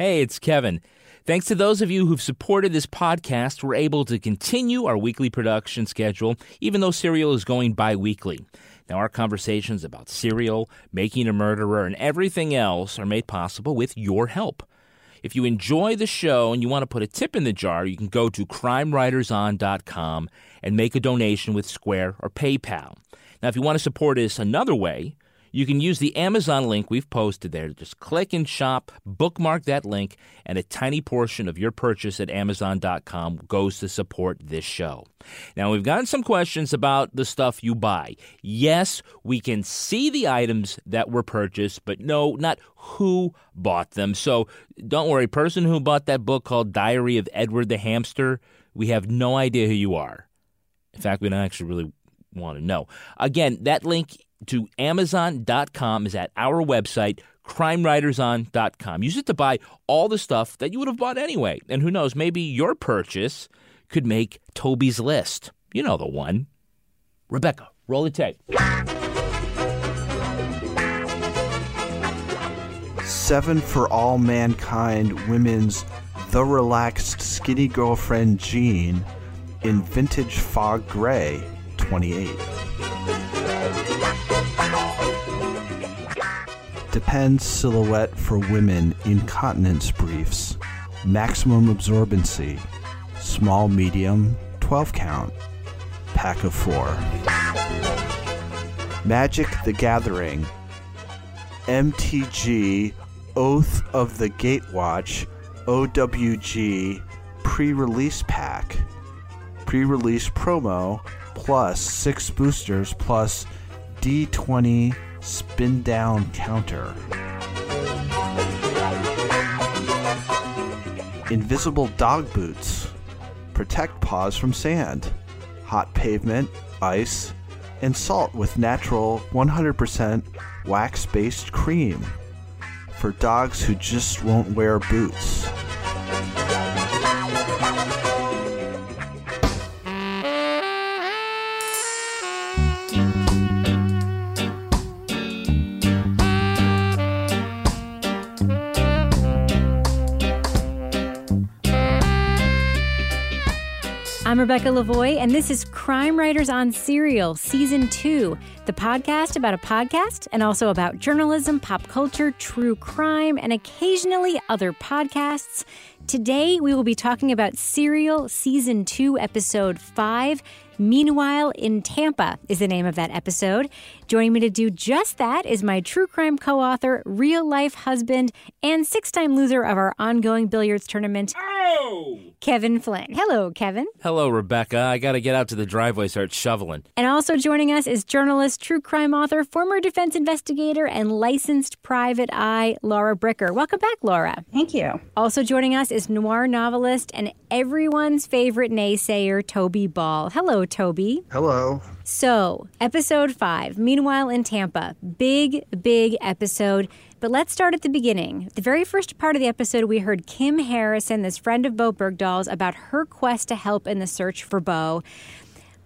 Hey, it's Kevin. Thanks to those of you who've supported this podcast, we're able to continue our weekly production schedule, even though Serial is going bi weekly. Now, our conversations about Serial, Making a Murderer, and everything else are made possible with your help. If you enjoy the show and you want to put a tip in the jar, you can go to crimewriterson.com and make a donation with Square or PayPal. Now, if you want to support us another way, you can use the Amazon link we've posted there. Just click and shop, bookmark that link, and a tiny portion of your purchase at Amazon.com goes to support this show. Now, we've gotten some questions about the stuff you buy. Yes, we can see the items that were purchased, but no, not who bought them. So don't worry, person who bought that book called Diary of Edward the Hamster, we have no idea who you are. In fact, we don't actually really want to know. Again, that link to Amazon.com is at our website, crimewriterson.com. Use it to buy all the stuff that you would have bought anyway. And who knows, maybe your purchase could make Toby's list. You know the one. Rebecca, roll the tape. Seven for All Mankind Women's The Relaxed Skinny Girlfriend Jean in Vintage Fog Gray 28. Depends silhouette for women incontinence briefs. Maximum absorbency. Small, medium, 12 count. Pack of four. Magic the Gathering. MTG Oath of the Gatewatch OWG pre release pack. Pre release promo plus six boosters plus D20 spin down counter. Invisible dog boots. Protect paws from sand, hot pavement, ice, and salt with natural 100% wax based cream for dogs who just won't wear boots. I'm Rebecca Lavoie, and this is Crime Writers on Serial, Season 2, the podcast about a podcast and also about journalism, pop culture, true crime, and occasionally other podcasts. Today, we will be talking about Serial Season 2, Episode 5 Meanwhile in Tampa is the name of that episode. Joining me to do just that is my true crime co author, real life husband, and six time loser of our ongoing billiards tournament, Oh! Kevin Flynn. Hello, Kevin. Hello, Rebecca. I got to get out to the driveway, start shoveling. And also joining us is journalist, true crime author, former defense investigator, and licensed private eye, Laura Bricker. Welcome back, Laura. Thank you. Also joining us is noir novelist and everyone's favorite naysayer, Toby Ball. Hello, Toby. Hello. So, episode five, Meanwhile in Tampa. Big, big episode. But let's start at the beginning. The very first part of the episode, we heard Kim Harrison, this friend of Bowe Bergdahl's, about her quest to help in the search for Bowe.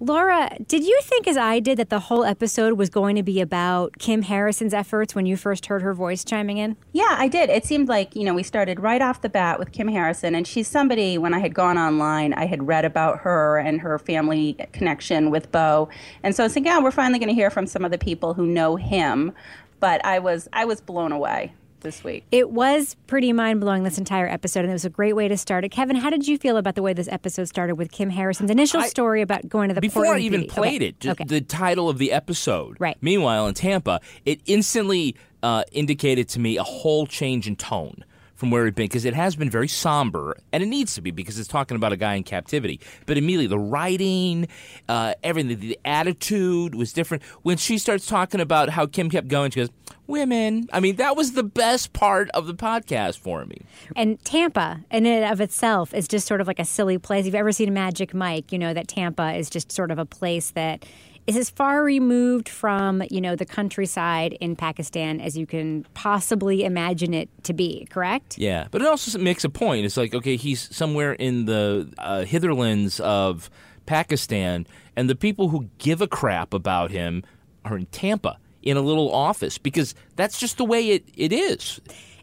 Laura, did you think, as I did, that the whole episode was going to be about Kim Harrison's efforts when you first heard her voice chiming in? Yeah, I did. It seemed like, you know, we started right off the bat with Kim Harrison, and she's somebody, when I had gone online, I had read about her and her family connection with Bowe. And so I was thinking, yeah, we're finally going to hear from some of the people who know him. But I was, I was blown away this week. It was pretty mind blowing this entire episode, and it was a great way to start it. Kevin, how did you feel about the way this episode started with Kim Harrison's initial I- story about going to the Before I even PD? played Okay. it, just Okay. the title of the episode. Right. Meanwhile, in Tampa, it instantly uh, indicated to me a whole change in tone from where it'd been because it has been very somber, and it needs to be because it's talking about a guy in captivity. But immediately, the writing, uh, everything, the attitude was different. When she starts talking about how Kim kept going, she goes, "Women." I mean, that was the best part of the podcast for me. And Tampa, in and of itself, is just sort of like a silly place. If you've ever seen Magic Mike, you know that Tampa is just sort of a place that is as far removed from, you know, the countryside in Pakistan as you can possibly imagine it to be, correct? Yeah, but it also makes a point. It's like, okay, he's somewhere in the uh, hitherlands of Pakistan, and the people who give a crap about him are in Tampa in a little office because that's just the way it, it is.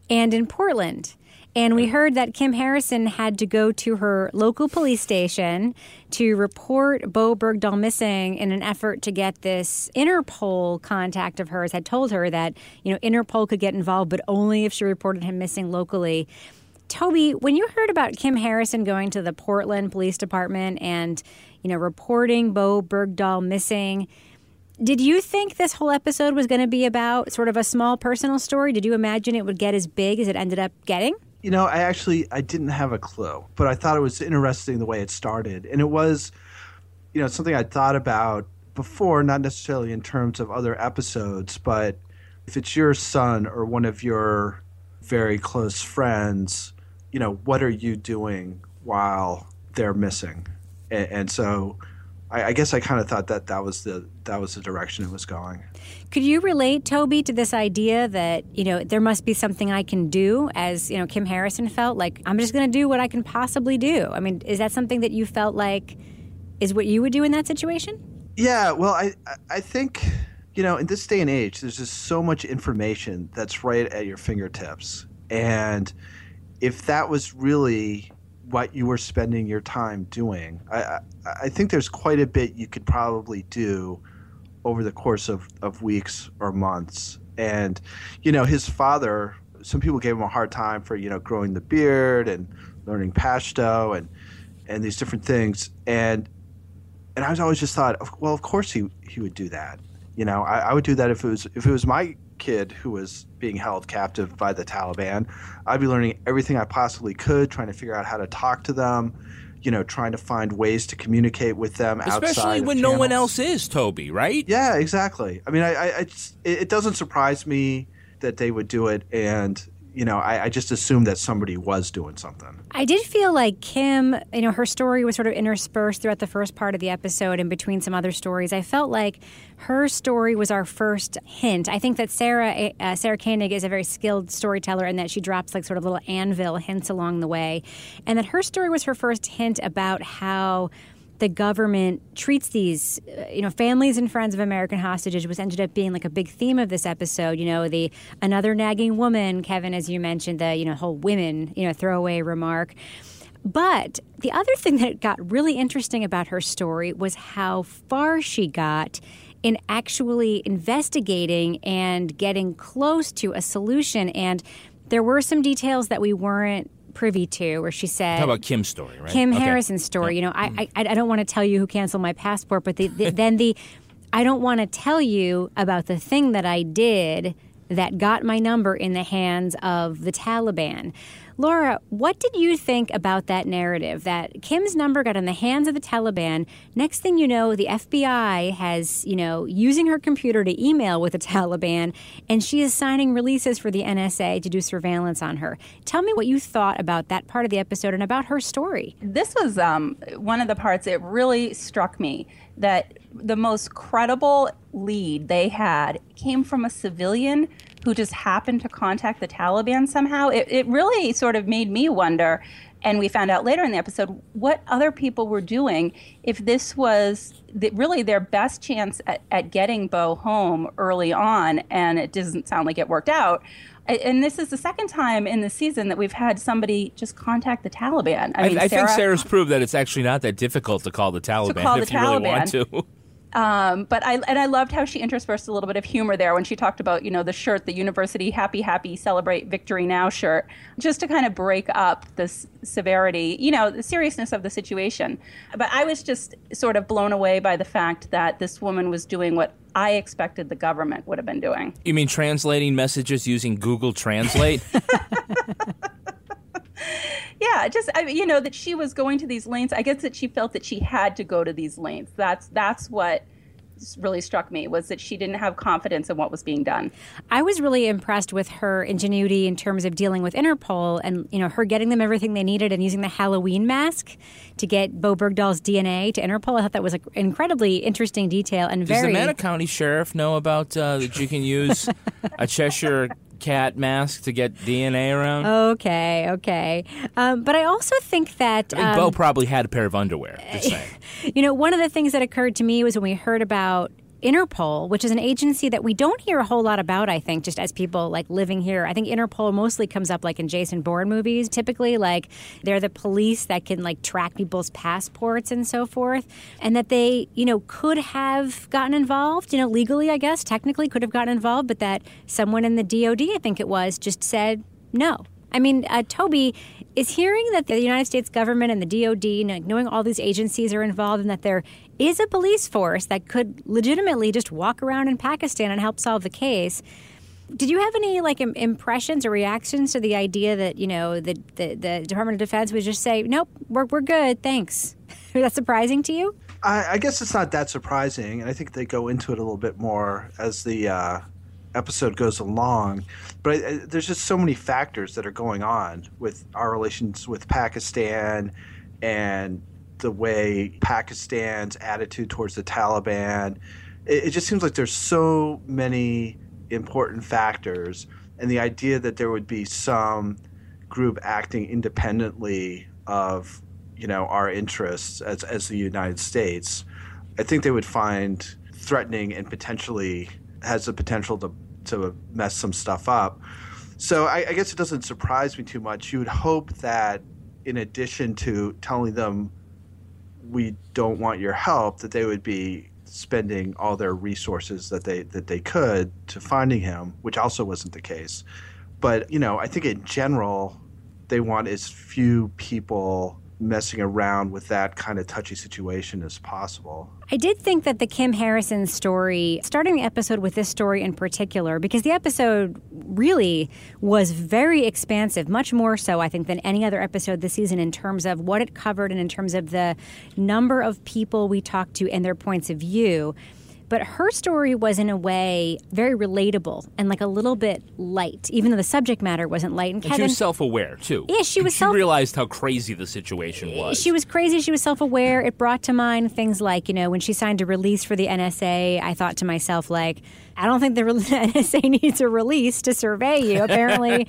and in Portland. And we heard that Kim Harrison had to go to her local police station to report Bowe Bergdahl missing in an effort to get this Interpol contact of hers had told her that, you know, Interpol could get involved, but only if she reported him missing locally. Toby, when you heard about Kim Harrison going to the Portland Police Department and, you know, reporting Bowe Bergdahl missing, did you think this whole episode was going to be about sort of a small personal story? Did you imagine it would get as big as it ended up getting? You know, I actually I didn't have a clue, but I thought it was interesting the way it started, and it was, you know, something I thought about before, not necessarily in terms of other episodes, but if it's your son or one of your very close friends, you know, what are you doing while they're missing? And, and so, I, I guess I kind of thought that that was the that was the direction it was going. Could you relate, Toby, to this idea that, you know, there must be something I can do as, you know, Kim Harrison felt like I'm just going to do what I can possibly do? I mean, is that something that you felt like is what you would do in that situation? Yeah, well, I I think you know in this day and age, there's just so much information that's right at your fingertips, and if that was really what you were spending your time doing, I I, think there's quite a bit you could probably do over the course of, of weeks or months. And, you know, his father, some people gave him a hard time for, you know, growing the beard and learning Pashto and, and these different things. And, and I was always just thought, well, of course he, he would do that. You know, I, I would do that if it was, if it was my kid who was being held captive by the Taliban. I'd be learning everything I possibly could, trying to figure out how to talk to them, you know, trying to find ways to communicate with them especially when no one else is Toby, right? Yeah, exactly. I mean, I, I, it doesn't surprise me that they would do it, and you know, I, I, just assumed that somebody was doing something. I did feel like Kim, you know, her story was sort of interspersed throughout the first part of the episode and between some other stories. I felt like her story was our first hint. I think that Sarah uh, Sarah Koenig is a very skilled storyteller and that she drops like sort of little anvil hints along the way, and that her story was her first hint about how the government treats these, uh, you know, families and friends of American hostages, which ended up being like a big theme of this episode. You know, the another nagging woman, Kevin, as you mentioned, the you know whole women, you know, throwaway remark. But the other thing that got really interesting about her story was how far she got in actually investigating and getting close to a solution. And there were some details that we weren't privy to, where she said, "How about Kim's story?" Right? Kim okay. Harrison's story. You know, I, mm. I I don't want to tell you who canceled my passport, but the, the, then the I don't want to tell you about the thing that I did that got my number in the hands of the Taliban. Laura, what did you think about that narrative that Kim's number got in the hands of the Taliban? Next thing you know, the FBI has, you know, using her computer to email with the Taliban, and she is signing releases for the NSA to do surveillance on her. Tell me what you thought about that part of the episode and about her story. This was um, one of the parts that really struck me that the most credible lead they had came from a civilian who just happened to contact the Taliban somehow. It, it really sort of made me wonder, and we found out later in the episode what other people were doing if this was the, really their best chance at, at getting Bowe home early on, and it doesn't sound like it worked out and this is the second time in the season that we've had somebody just contact the Taliban. I, mean, I, I Sarah, think Sarah's proved that it's actually not that difficult to call the Taliban call if the you Taliban. really want to. Um, but I and I loved how she interspersed a little bit of humor there when she talked about you know the shirt, the university happy happy celebrate victory now shirt, just to kind of break up this severity, you know, the seriousness of the situation. But I was just sort of blown away by the fact that this woman was doing what I expected the government would have been doing. You mean translating messages using Google Translate? yeah, just I, you know that she was going to these lanes. I guess that she felt that she had to go to these lanes. That's that's what really struck me was that she didn't have confidence in what was being done. I was really impressed with her ingenuity in terms of dealing with Interpol and you know her getting them everything they needed and using the Halloween mask to get Bowe Bergdahl's DNA to Interpol. I thought that was an incredibly interesting detail and Does very. Does the Manor County Sheriff know about uh, that you can use a Cheshire cat mask to get DNA around. Okay, okay. Um, but I also think that. I think um, Bowe probably had a pair of underwear. you know, one of the things that occurred to me was when we heard about Interpol, which is an agency that we don't hear a whole lot about, I think, just as people like living here. I think Interpol mostly comes up like in Jason Bourne movies, typically, like they're the police that can like track people's passports and so forth. And that they, you know, could have gotten involved, you know, legally, I guess, technically could have gotten involved, but that someone in the DOD, I think it was, just said no. I mean, uh, Toby, is hearing that the United States government and the DOD, knowing all these agencies are involved and that there is a police force that could legitimately just walk around in Pakistan and help solve the case. Did you have any like Im- impressions or reactions to the idea that you know the, the, the Department of Defense would just say, "Nope, we're we're good, thanks"? Is that surprising to you? I, I, guess it's not that surprising, and I think they go into it a little bit more as the uh, episode goes along. But I, there's just so many factors that are going on with our relations with Pakistan and the way Pakistan's attitude towards the Taliban. It, it just seems like there's so many important factors, and the idea that there would be some group acting independently of you know our interests as as the United States, I think they would find threatening and potentially has the potential to to mess some stuff up. So I, I guess it doesn't surprise me too much. You would hope that in addition to telling them we don't want your help, that they would be spending all their resources that they that they could to finding him, which also wasn't the case. But you know, I think in general, they want as few people messing around with that kind of touchy situation as possible. I did think that the Kim Harrison story, starting the episode with this story in particular, because the episode really was very expansive, much more so, I think, than any other episode this season in terms of what it covered and in terms of the number of people we talked to and their points of view. But her story was, in a way, very relatable and like a little bit light, even though the subject matter wasn't light. And, and Kevin, she was self-aware too. Yeah, she was. She self- realized how crazy the situation eh, was. She was crazy. She was self-aware. It brought to mind things like, you know, when she signed a release for the NSA. I thought to myself, like, I don't think the NSA needs a release to survey you. Apparently,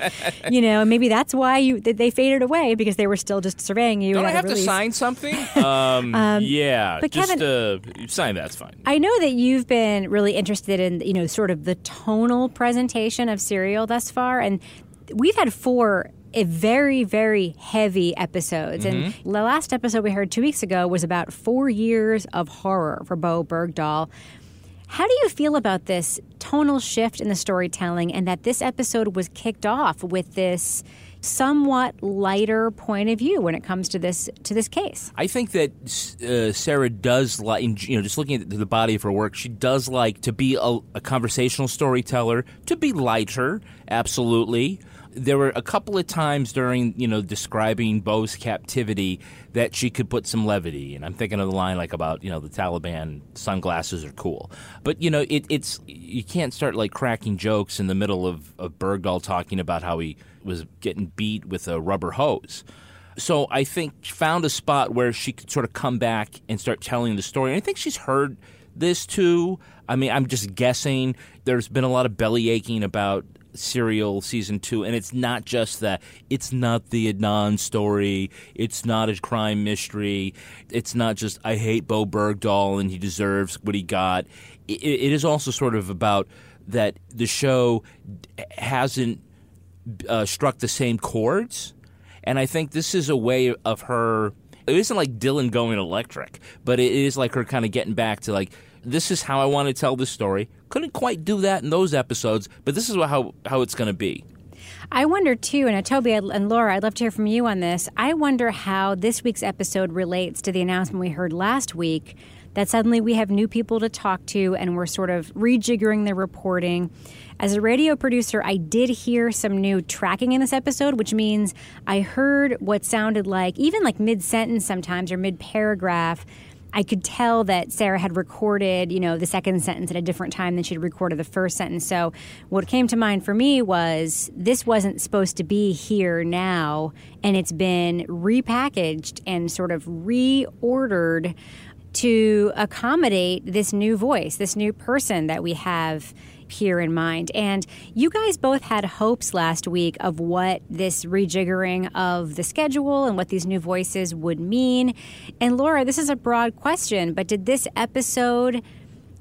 you know, maybe that's why you they faded away because they were still just surveying you. Don't I have to sign something? Um, um, yeah, but just Kevin, uh, sign that's fine. I know that you've been really interested in you know sort of the tonal presentation of Serial thus far, and we've had four a very very heavy episodes mm-hmm. and the last episode we heard two weeks ago was about four years of horror for Bowe Bergdahl how do you feel about this tonal shift in the storytelling and that this episode was kicked off with this somewhat lighter point of view when it comes to this to this case? I think that uh, Sarah does like you know just looking at the body of her work, she does like to be a, a conversational storyteller, to be lighter, absolutely there were a couple of times during you know describing Bowe's captivity that she could put some levity, and I'm thinking of the line like about you know the Taliban sunglasses are cool, but you know it, it's you can't start like cracking jokes in the middle of, of Bergdahl talking about how he was getting beat with a rubber hose. So I think found a spot where she could sort of come back and start telling the story. I think she's heard this too. I mean, I'm just guessing. There's been a lot of belly aching about serial season two, and it's not just that. It's not the Adnan story. It's not a crime mystery. It's not just I hate Bowe Bergdahl and he deserves what he got. it, it is also sort of about that the show hasn't uh, struck the same chords, and I think this is a way of her. It isn't like Dylan going electric, but it is like her kind of getting back to like this is how I want to tell this story. Couldn't quite do that in those episodes, but this is how how it's going to be. I wonder too, and uh, Toby and Laura, I'd love to hear from you on this. I wonder how this week's episode relates to the announcement we heard last week that suddenly we have new people to talk to and we're sort of rejiggering the reporting. As a radio producer, I did hear some new tracking in this episode, which means I heard what sounded like, even like mid sentence sometimes or mid paragraph, I could tell that Sarah had recorded, you know, the second sentence at a different time than she'd recorded the first sentence. So what came to mind for me was this wasn't supposed to be here now, and it's been repackaged and sort of reordered to accommodate this new voice, this new person that we have here in mind. And you guys both had hopes last week of what this rejiggering of the schedule and what these new voices would mean. And Laura, this is a broad question, but did this episode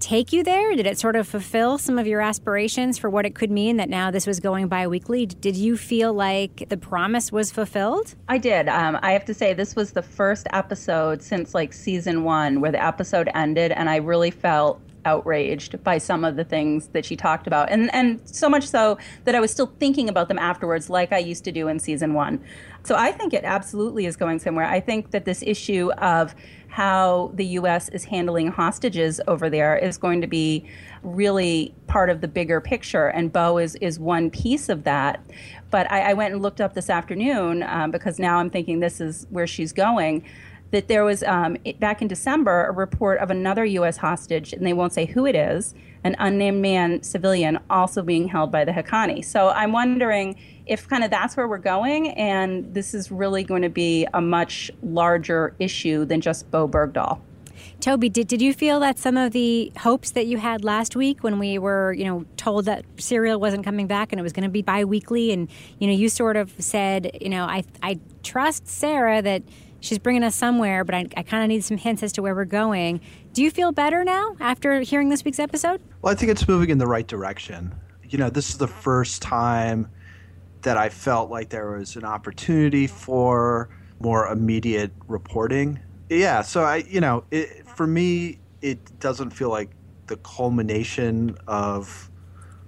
take you there? Did it sort of fulfill some of your aspirations for what it could mean that now this was going bi weekly? Did you feel like the promise was fulfilled? I did. Um, I have to say, this was the first episode since like season one where the episode ended, and I really felt outraged by some of the things that she talked about and and so much so that I was still thinking about them afterwards like I used to do in season 1. So I think it absolutely is going somewhere. I think that this issue of how the US is handling hostages over there is going to be really part of the bigger picture and Bowe is is one piece of that. But I, I went and looked up this afternoon um, because now I'm thinking this is where she's going that there was um, back in December a report of another U.S. hostage, and they won't say who it is, an unnamed man, civilian, also being held by the Haqqani. So I'm wondering if kind of that's where we're going, and this is really going to be a much larger issue than just Bowe Bergdahl. Toby, did, did you feel that some of the hopes that you had last week when we were, you know, told that Serial wasn't coming back and it was going to be biweekly, and you know, you sort of said, you know, I I trust Sarah that she's bringing us somewhere, but I, I kind of need some hints as to where we're going. Do you feel better now after hearing this week's episode? Well, I think it's moving in the right direction. You know, this is the first time that I felt like there was an opportunity for more immediate reporting. Yeah, so I, you know, it, for me, it doesn't feel like the culmination of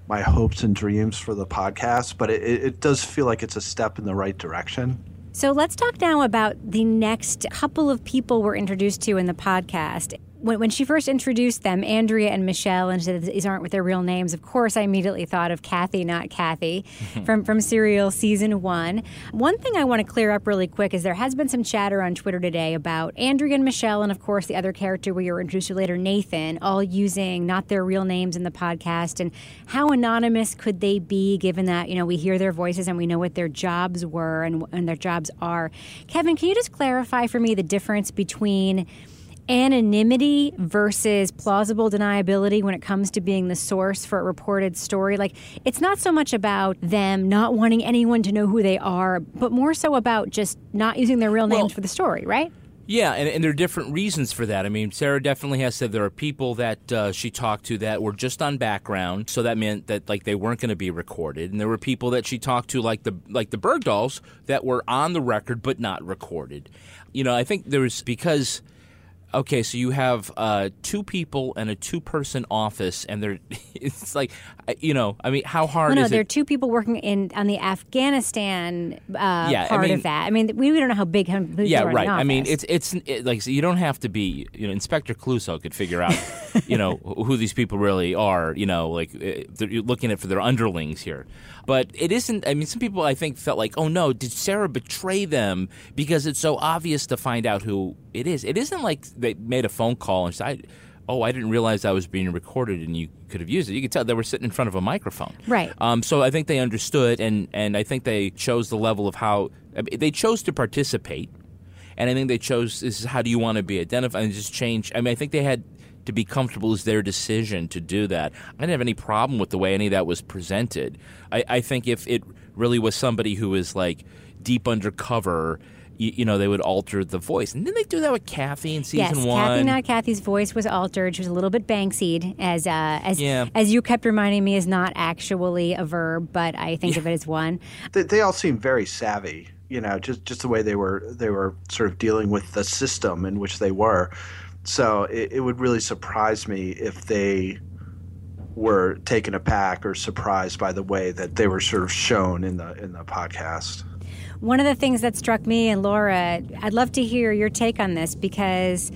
my hopes and dreams for the podcast, but it, it does feel like it's a step in the right direction. So let's talk now about the next couple of people we're introduced to in the podcast when, when she first introduced them, Andrea and Michelle, and said these aren't with their real names, of course, I immediately thought of Kathy, not Kathy, from, from Serial season one. One thing I want to clear up really quick is there has been some chatter on Twitter today about Andrea and Michelle, and of course, the other character we were introduced to later, Nathan, all using not their real names in the podcast. And how anonymous could they be given that, you know, we hear their voices and we know what their jobs were and, and their jobs are? Kevin, can you just clarify for me the difference between anonymity versus plausible deniability when it comes to being the source for a reported story. Like, it's not so much about them not wanting anyone to know who they are, but more so about just not using their real names well, for the story, right? Yeah, and, and, there are different reasons for that. I mean, Sarah definitely has said there are people that uh, she talked to that were just on background, so that meant that like they weren't going to be recorded, and there were people that she talked to like the like the Bergdahls that were on the record but not recorded. You know, I think there was because Okay, so you have uh, two people and a two-person office, and they're it's like you know, I mean, how hard? No, no, is there it? are two people working in on the Afghanistan uh, yeah, part I mean, of that. I mean, we, we don't know how big. yeah, right. I mean, it's it's it, like so you don't have to be. You know, Inspector Clouseau could figure out, you know, who these people really are. You know, like uh, you're looking at for their underlings here. But it isn't. I mean, some people I think felt like, oh no, did Sarah betray them because it's so obvious to find out who it is. It isn't like they made a phone call and said, "Oh, I didn't realize I was being recorded," and you could have used it. You could tell they were sitting in front of a microphone. Right. Um, so I think they understood, and and I think they chose the level of how they chose to participate. And I think they chose this is how do you want to be identified and just change. I mean, I think they had to be comfortable is their decision to do that. I didn't have any problem with the way any of that was presented. I, I think if it really was somebody who was like deep undercover you, you, know, they would alter the voice. And didn't they do that with Kathy in season yes, one? Kathy, not Kathy's voice was altered. She was a little bit Banksied, as uh, as yeah. as you kept reminding me, is not actually a verb, but I think yeah. of it as one. They, they all seem very savvy. You know, just just the way they were they were sort of dealing with the system in which they were. So it, it would really surprise me if they were taken aback or surprised by the way that they were sort of shown in the in the podcast. One of the things that struck me and Laura, I'd love to hear your take on this because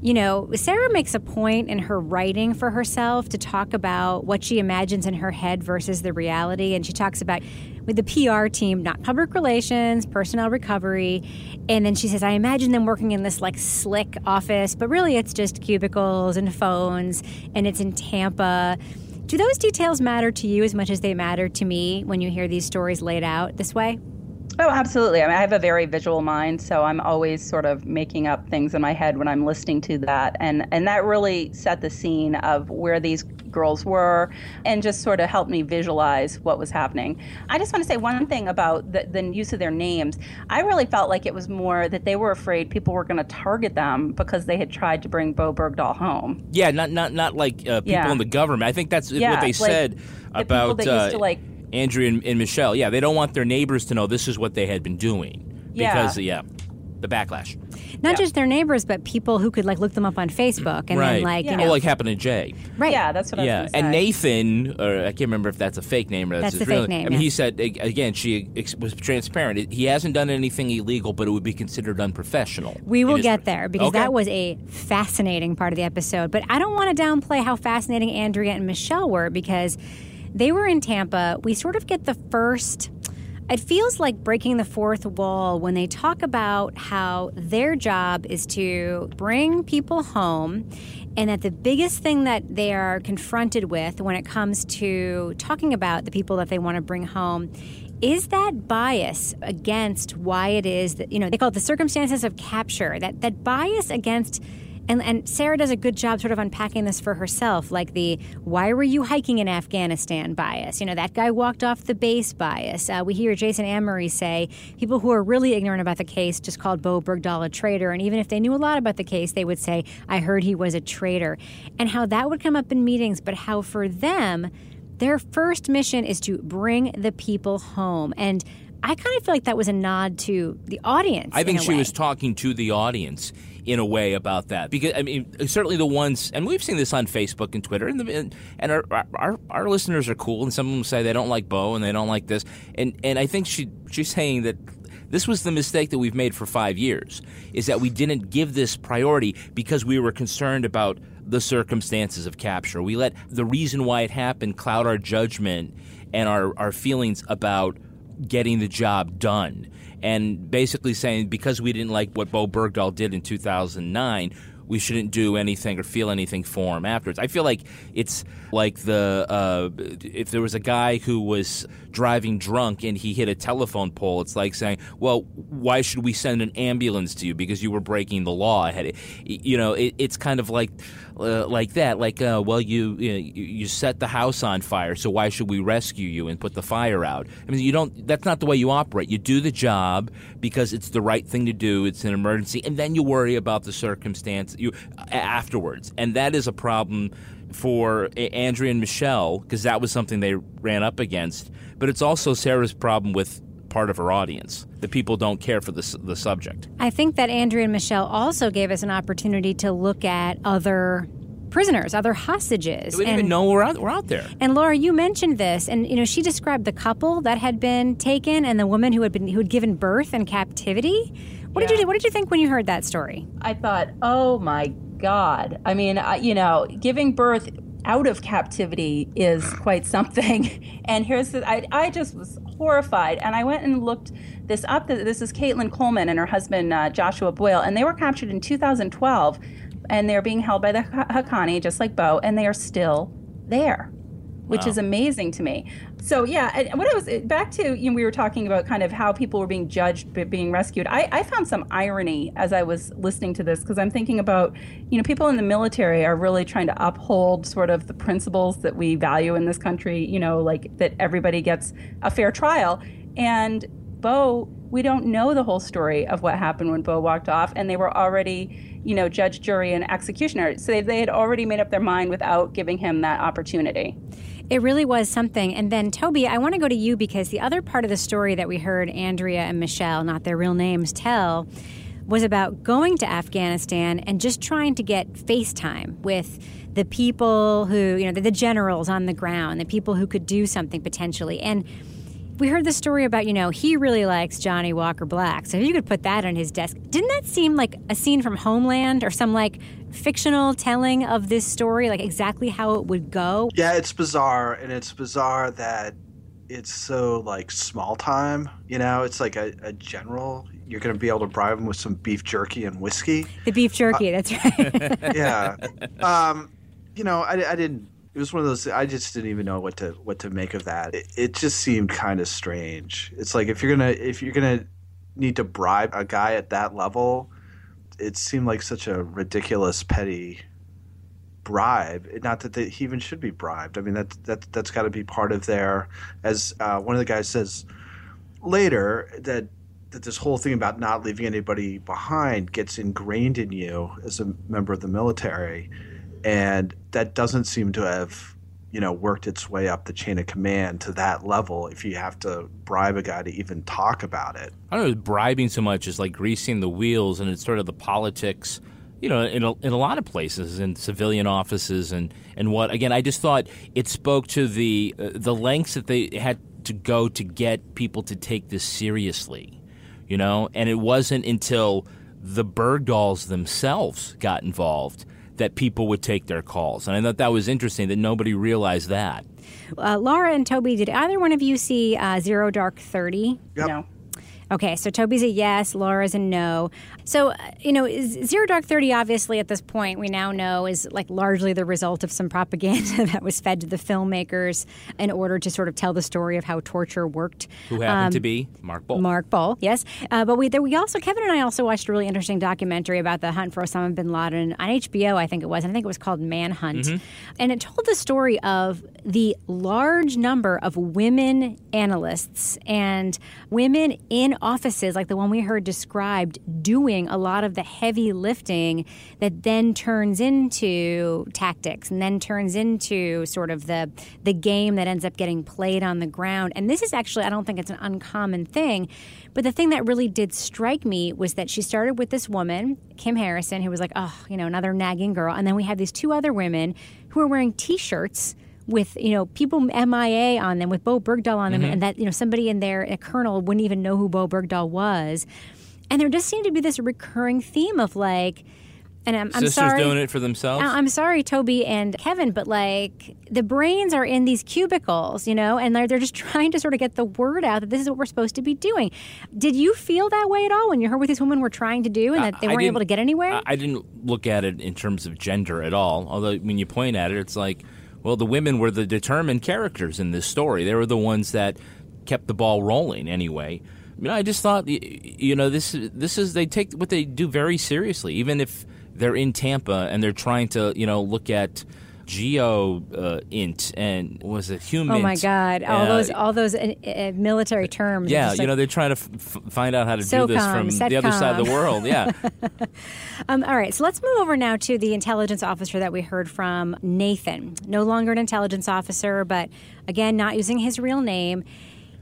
you know, Sarah makes a point in her writing for herself to talk about what she imagines in her head versus the reality. And she talks about with the PR team, not public relations, personnel recovery. And then she says, I imagine them working in this like slick office, but really it's just cubicles and phones, and it's in Tampa. Do those details matter to you as much as they matter to me when you hear these stories laid out this way? Oh, absolutely. I mean, I have a very visual mind, so I'm always sort of making up things in my head when I'm listening to that, and and that really set the scene of where these girls were, and just sort of helped me visualize what was happening. I just want to say one thing about the, the use of their names. I really felt like it was more that they were afraid people were going to target them because they had tried to bring Bowe Bergdahl home. Yeah, not not not like uh, people Yeah. in the government. I think that's Yeah, what they like said the about people that used uh, to, like- Andrea and, and Michelle. Yeah, they don't want their neighbors to know this is what they had been doing Yeah. because yeah, the backlash. Not Yeah. just their neighbors, but people who could like look them up on Facebook and right. then like Yeah. you know, oh, like happened to Jay. right? Yeah, that's what I Yeah, was going and say. Nathan, or I can't remember if that's a fake name or that's, That's his the real fake name, I mean, yeah. he said again she ex- was transparent. He hasn't done anything illegal, but it would be considered unprofessional. We will his- get there because Okay. that was a fascinating part of the episode. But I don't want to downplay how fascinating Andrea and Michelle were because they were in Tampa. We sort of get the first. It feels like breaking the fourth wall when they talk about how their job is to bring people home, and that the biggest thing that they are confronted with when it comes to talking about the people that they want to bring home is that bias against why it is that you know they call it the circumstances of capture that that bias against and, and Sarah does a good job sort of unpacking this for herself, like the why were you hiking in Afghanistan bias? You know, that guy walked off the base bias. Uh, we hear Jason Amerine say people who are really ignorant about the case just called Bowe Bergdahl a traitor. And even if they knew a lot about the case, they would say, I heard he was a traitor. And how that would come up in meetings, but how for them, their first mission is to bring the people home. And I kind of feel like that was a nod to the audience. I think she way. was talking to the audience in a way about that because I mean certainly the ones and we've seen this on Facebook and Twitter and the, and, and our, our our listeners are cool and some of them say they don't like Bowe and they don't like this and and I think she she's saying that this was the mistake that we've made for 5 years is that we didn't give this priority because we were concerned about the circumstances of capture. We let the reason why it happened cloud our judgment and our our feelings about getting the job done. And basically saying because we didn't like what Bowe Bergdahl did in 2009, we shouldn't do anything or feel anything for him afterwards. I feel like it's like the uh, if there was a guy who was driving drunk and he hit a telephone pole, it's like saying, "Well, why should we send an ambulance to you because you were breaking the law?" You know, it, it's kind of like uh, like that. Like, uh, well, you, you you set the house on fire, so why should we rescue you and put the fire out? I mean, you don't. That's not the way you operate. You do the job because it's the right thing to do. It's an emergency, and then you worry about the circumstance you afterwards. And that is a problem for Andrea and Michelle because that was something they ran up against. But it's also Sarah's problem with part of her audience. The people don't care for the, the subject. I think that Andrea and Michelle also gave us an opportunity to look at other prisoners, other hostages. We didn't and, even know we're out, we're out there. and Laura, you mentioned this, and you know she described the couple that had been taken and the woman who had been who had given birth in captivity. What did Yeah. you What did you think when you heard that story? I thought, oh my God. I mean, I, you know, giving birth out of captivity is quite something. And here's the, I, I just was horrified. And I went and looked this up. This is Caitlan Coleman and her husband, uh, Joshua Boyle. And they were captured in 2012. And they're being held by the Haqqani, just like Bowe. And they are still there, which Wow. is amazing to me. So yeah, and what I was uh, back to, you know, we were talking about kind of how people were being judged but being rescued. I, I found some irony as I was listening to this because I'm thinking about, you know, people in the military are really trying to uphold sort of the principles that we value in this country. You know, like that everybody gets a fair trial. And Bowe, we don't know the whole story of what happened when Bowe walked off, and they were already, you know, judge, jury, and executioner. So they, they had already made up their mind without giving him that opportunity. It really was something. And then, Toby, I want to go to you because the other part of the story that we heard Andrea and Michelle, not their real names, tell was about going to Afghanistan and just trying to get FaceTime with the people who, you know, the, the generals on the ground, the people who could do something potentially. And we heard the story about, you know, he really likes Johnnie Walker Black. So if you could put that on his desk, didn't that seem like a scene from Homeland or some like fictional telling of this story, like exactly how it would go? Yeah, it's bizarre, and it's bizarre that it's so like small time. You know, it's like a, a general. You're going to be able to bribe him with some beef jerky and whiskey. The beef jerky, that's right. yeah. Um, you know, I, I didn't it was one of those. I just didn't even know what to what to make of that. It, it just seemed kind of strange. It's like if you're gonna if you're gonna need to bribe a guy at that level, it seemed like such a ridiculous petty bribe. Not that they, he even should be bribed. I mean that that that's got to be part of their. As uh, one of the guys says later that that this whole thing about not leaving anybody behind gets ingrained in you as a member of the military and that doesn't seem to have you know worked its way up the chain of command to that level if you have to bribe a guy to even talk about it. I don't know bribing so much as like greasing the wheels and it's sort of the politics you know in a, in a lot of places in civilian offices and and what again i just thought it spoke to the uh, the lengths that they had to go to get people to take this seriously you know? And it wasn't until the Bergdahls themselves got involved that people would take their calls. And I thought that was interesting that nobody realized that. Uh, Laura and Toby, did either one of you see uh, Zero Dark 30? Yep. No. Okay, so Toby's a yes, Laura's a no. So, uh, you know, Zero Dark 30, obviously, at this point, we now know is like largely the result of some propaganda that was fed to the filmmakers in order to sort of tell the story of how torture worked. Who happened um, to be Mark Boal. Mark Boal, yes. Uh, but we, there, we also, Kevin and I also watched a really interesting documentary about the hunt for Osama bin Laden on HBO, I think it was. I think it was called Manhunt. Mm-hmm. And it told the story of the large number of women analysts and women in offices like the one we heard described doing a lot of the heavy lifting that then turns into tactics and then turns into sort of the the game that ends up getting played on the ground. And this is actually I don't think it's an uncommon thing, but the thing that really did strike me was that she started with this woman, Kim Harrison, who was like, "Oh, you know, another nagging girl." And then we had these two other women who were wearing t-shirts with you know people MIA on them with Bowe Bergdahl on them, mm-hmm. and that you know somebody in there, a colonel, wouldn't even know who Bowe Bergdahl was, and there just seemed to be this recurring theme of like. And I'm, I'm sorry, doing it for themselves. I'm sorry, Toby and Kevin, but like the brains are in these cubicles, you know, and they're, they're just trying to sort of get the word out that this is what we're supposed to be doing. Did you feel that way at all when you heard what these women were trying to do and that they weren't able to get anywhere? I didn't look at it in terms of gender at all. Although when you point at it, it's like well, the women were the determined characters in this story. They were the ones that kept the ball rolling anyway. You know, I just thought, you know, this this is they take what they do very seriously, even if they're in Tampa and they're trying to, you know, look at geo uh, int and was it human? Oh my god! All uh, those all those uh, uh military terms. Yeah, you like, know they're trying to f- find out how to SOCOM, do this from CENTCOM. the other side of the world. Yeah. um, all right, so let's move over now to the intelligence officer that we heard from, Nathan. No longer an intelligence officer, but again, not using his real name.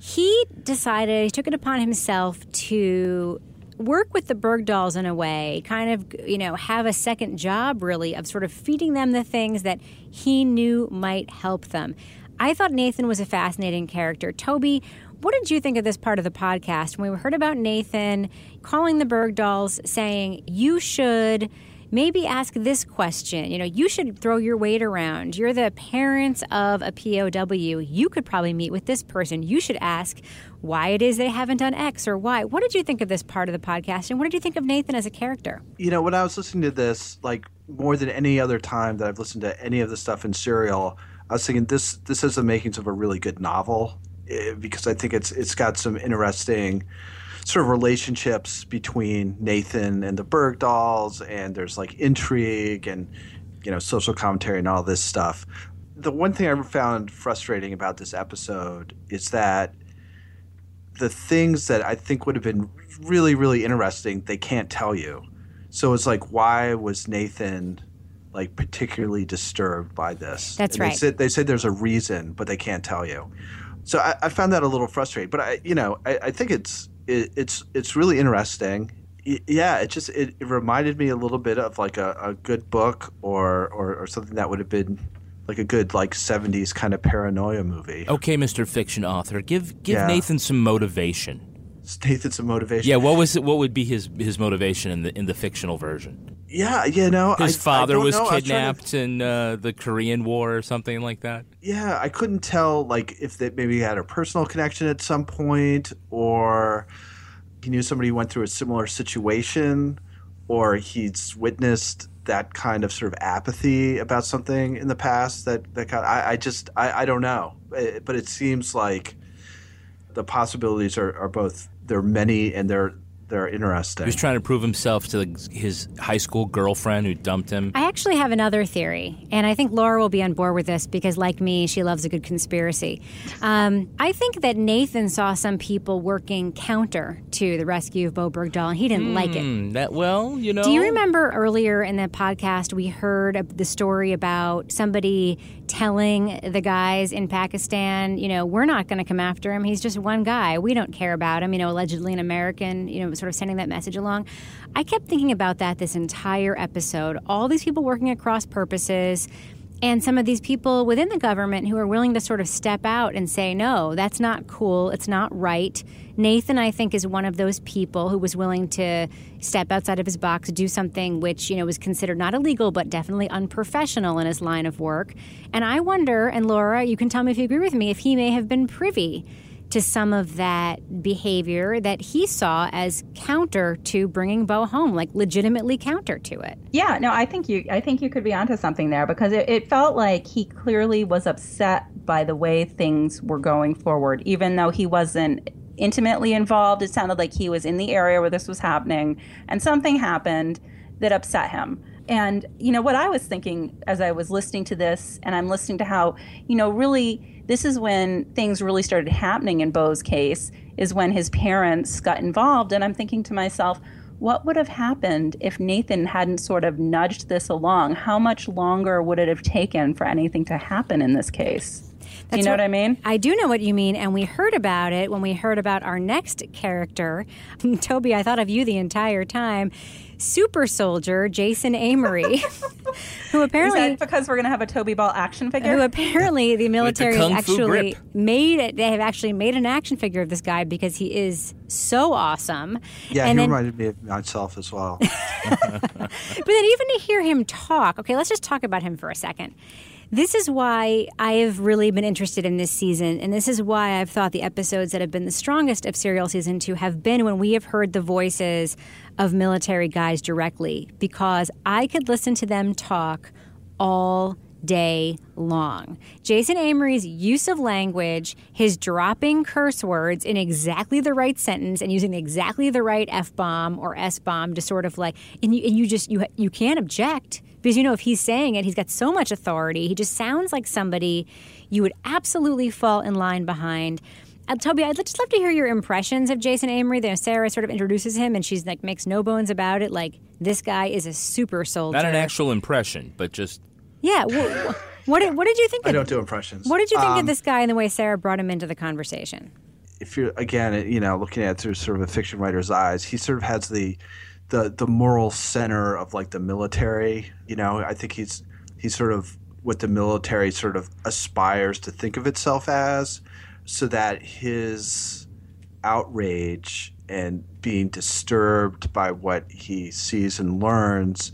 He decided he took it upon himself to work with the Bergdahls in a way, kind of, you know, have a second job really of sort of feeding them the things that he knew might help them. I thought Nathan was a fascinating character. Toby, what did you think of this part of the podcast when we heard about Nathan calling the Bergdahls saying, you should maybe ask this question. You know, you should throw your weight around. You're the parents of a POW. You could probably meet with this person. You should ask why it is they haven't done X or Y. What did you think of this part of the podcast? And what did you think of Nathan as a character? You know, when I was listening to this, like more than any other time that I've listened to any of the stuff in Serial, I was thinking this this has the makings of a really good novel eh, because I think it's it's got some interesting sort of relationships between Nathan and the Bergdahls, and there's like intrigue and you know social commentary and all this stuff. The one thing I found frustrating about this episode is that the things that I think would have been really really interesting they can't tell you. So it's like, why was Nathan like particularly disturbed by this? That's and right. They said, they said there's a reason, but they can't tell you. So I, I found that a little frustrating. But I, you know, I, I think it's it, it's it's really interesting. yeah, it just it, it, reminded me a little bit of like a, a good book or, or or something that would have been like a good like 70s kind of paranoia movie. Okay, Mr. Fiction author, give give yeah. Nathan some motivation. Nathan some motivation. Yeah, what was it, what would be his his motivation in the in the fictional version? Yeah, you know, his I, father I was know. kidnapped to... in uh, the Korean War or something like that. Yeah, I couldn't tell like if they maybe had a personal connection at some point, or he knew somebody who went through a similar situation, or he's witnessed that kind of sort of apathy about something in the past that that kind of, I, I just I, I don't know It- but it seems like the possibilities are, are both they're many and they're they're interesting He was trying to prove himself to his high school girlfriend who dumped him. I actually have another theory, and I think Laura will be on board with this because, like me, she loves a good conspiracy. Um, I think that Nathan saw some people working counter to the rescue of Bowe Bergdahl, and he didn't like it. Hmm, that well, you know. Do you remember earlier in the podcast we heard the story about somebody telling the guys in Pakistan, you know, we're not going to come after him. He's just one guy. We don't care about him, you know, allegedly an American, you know, sort of sending that message along. I kept thinking about that this entire episode. All these people working across purposes and some of these people within the government who are willing to sort of step out and say, no, that's not cool, it's not right. Nathan, I think, is one of those people who was willing to step outside of his box, do something which, you know, was considered not illegal, but definitely unprofessional in his line of work. And I wonder, and Laura, you can tell me if you agree with me, if he may have been privy to some of that behavior that he saw as counter to bringing Bowe home, like legitimately counter to it. Yeah, no, I think you I think you could be onto something there because it, it felt like he clearly was upset by the way things were going forward, even though he wasn't intimately involved. It sounded like he was in the area where this was happening, and something happened that upset him. And you know what I was thinking as I was listening to this, and I'm listening to how you know really this is when things really started happening in Bowe's case. Is when his parents got involved, and I'm thinking to myself what would have happened if Nathan hadn't sort of nudged this along? How much longer would it have taken for anything to happen in this case? Do you That's know what, I mean? I do know what you mean, and we heard about it when we heard about our next character. Toby, I thought of you the entire time. Super soldier Jason Amerine, who apparently that because we're going to have a Toby Ball action figure? who apparently the military has actually grip. made it. They have actually made an action figure of this guy because he is so awesome. yeah and he then, reminded me of myself as well But then even to hear him talk, okay, let's just talk about him for a second. This is why I have really been interested in this season, and this is why I've thought the episodes that have been the strongest of Serial Season 2 have been when we have heard the voices of military guys directly, because I could listen to them talk all day long. Jason Amerine's use of language, his dropping curse words in exactly the right sentence and using exactly the right F bomb or S bomb to sort of like, and you, and you just, you, you can't object because you know if he's saying it, he's got so much authority. He just sounds like somebody you would absolutely fall in line behind. Uh, Toby, I'd just love to hear your impressions of Jason Amerine. There, Sarah sort of introduces him, and she's like makes no bones about it. Like this guy is a super soldier. Not an actual impression, but just Yeah. wh- wh- what did, what did you think? i of, don't do impressions What did you think Um, of this guy and the way Sarah brought him into the conversation? if you're again, you know, looking at it through sort of a fiction writer's eyes, he sort of has the the the moral center of like the military. You know, I think he's he's sort of what the military sort of aspires to think of itself as, so that his outrage and being disturbed by what he sees and learns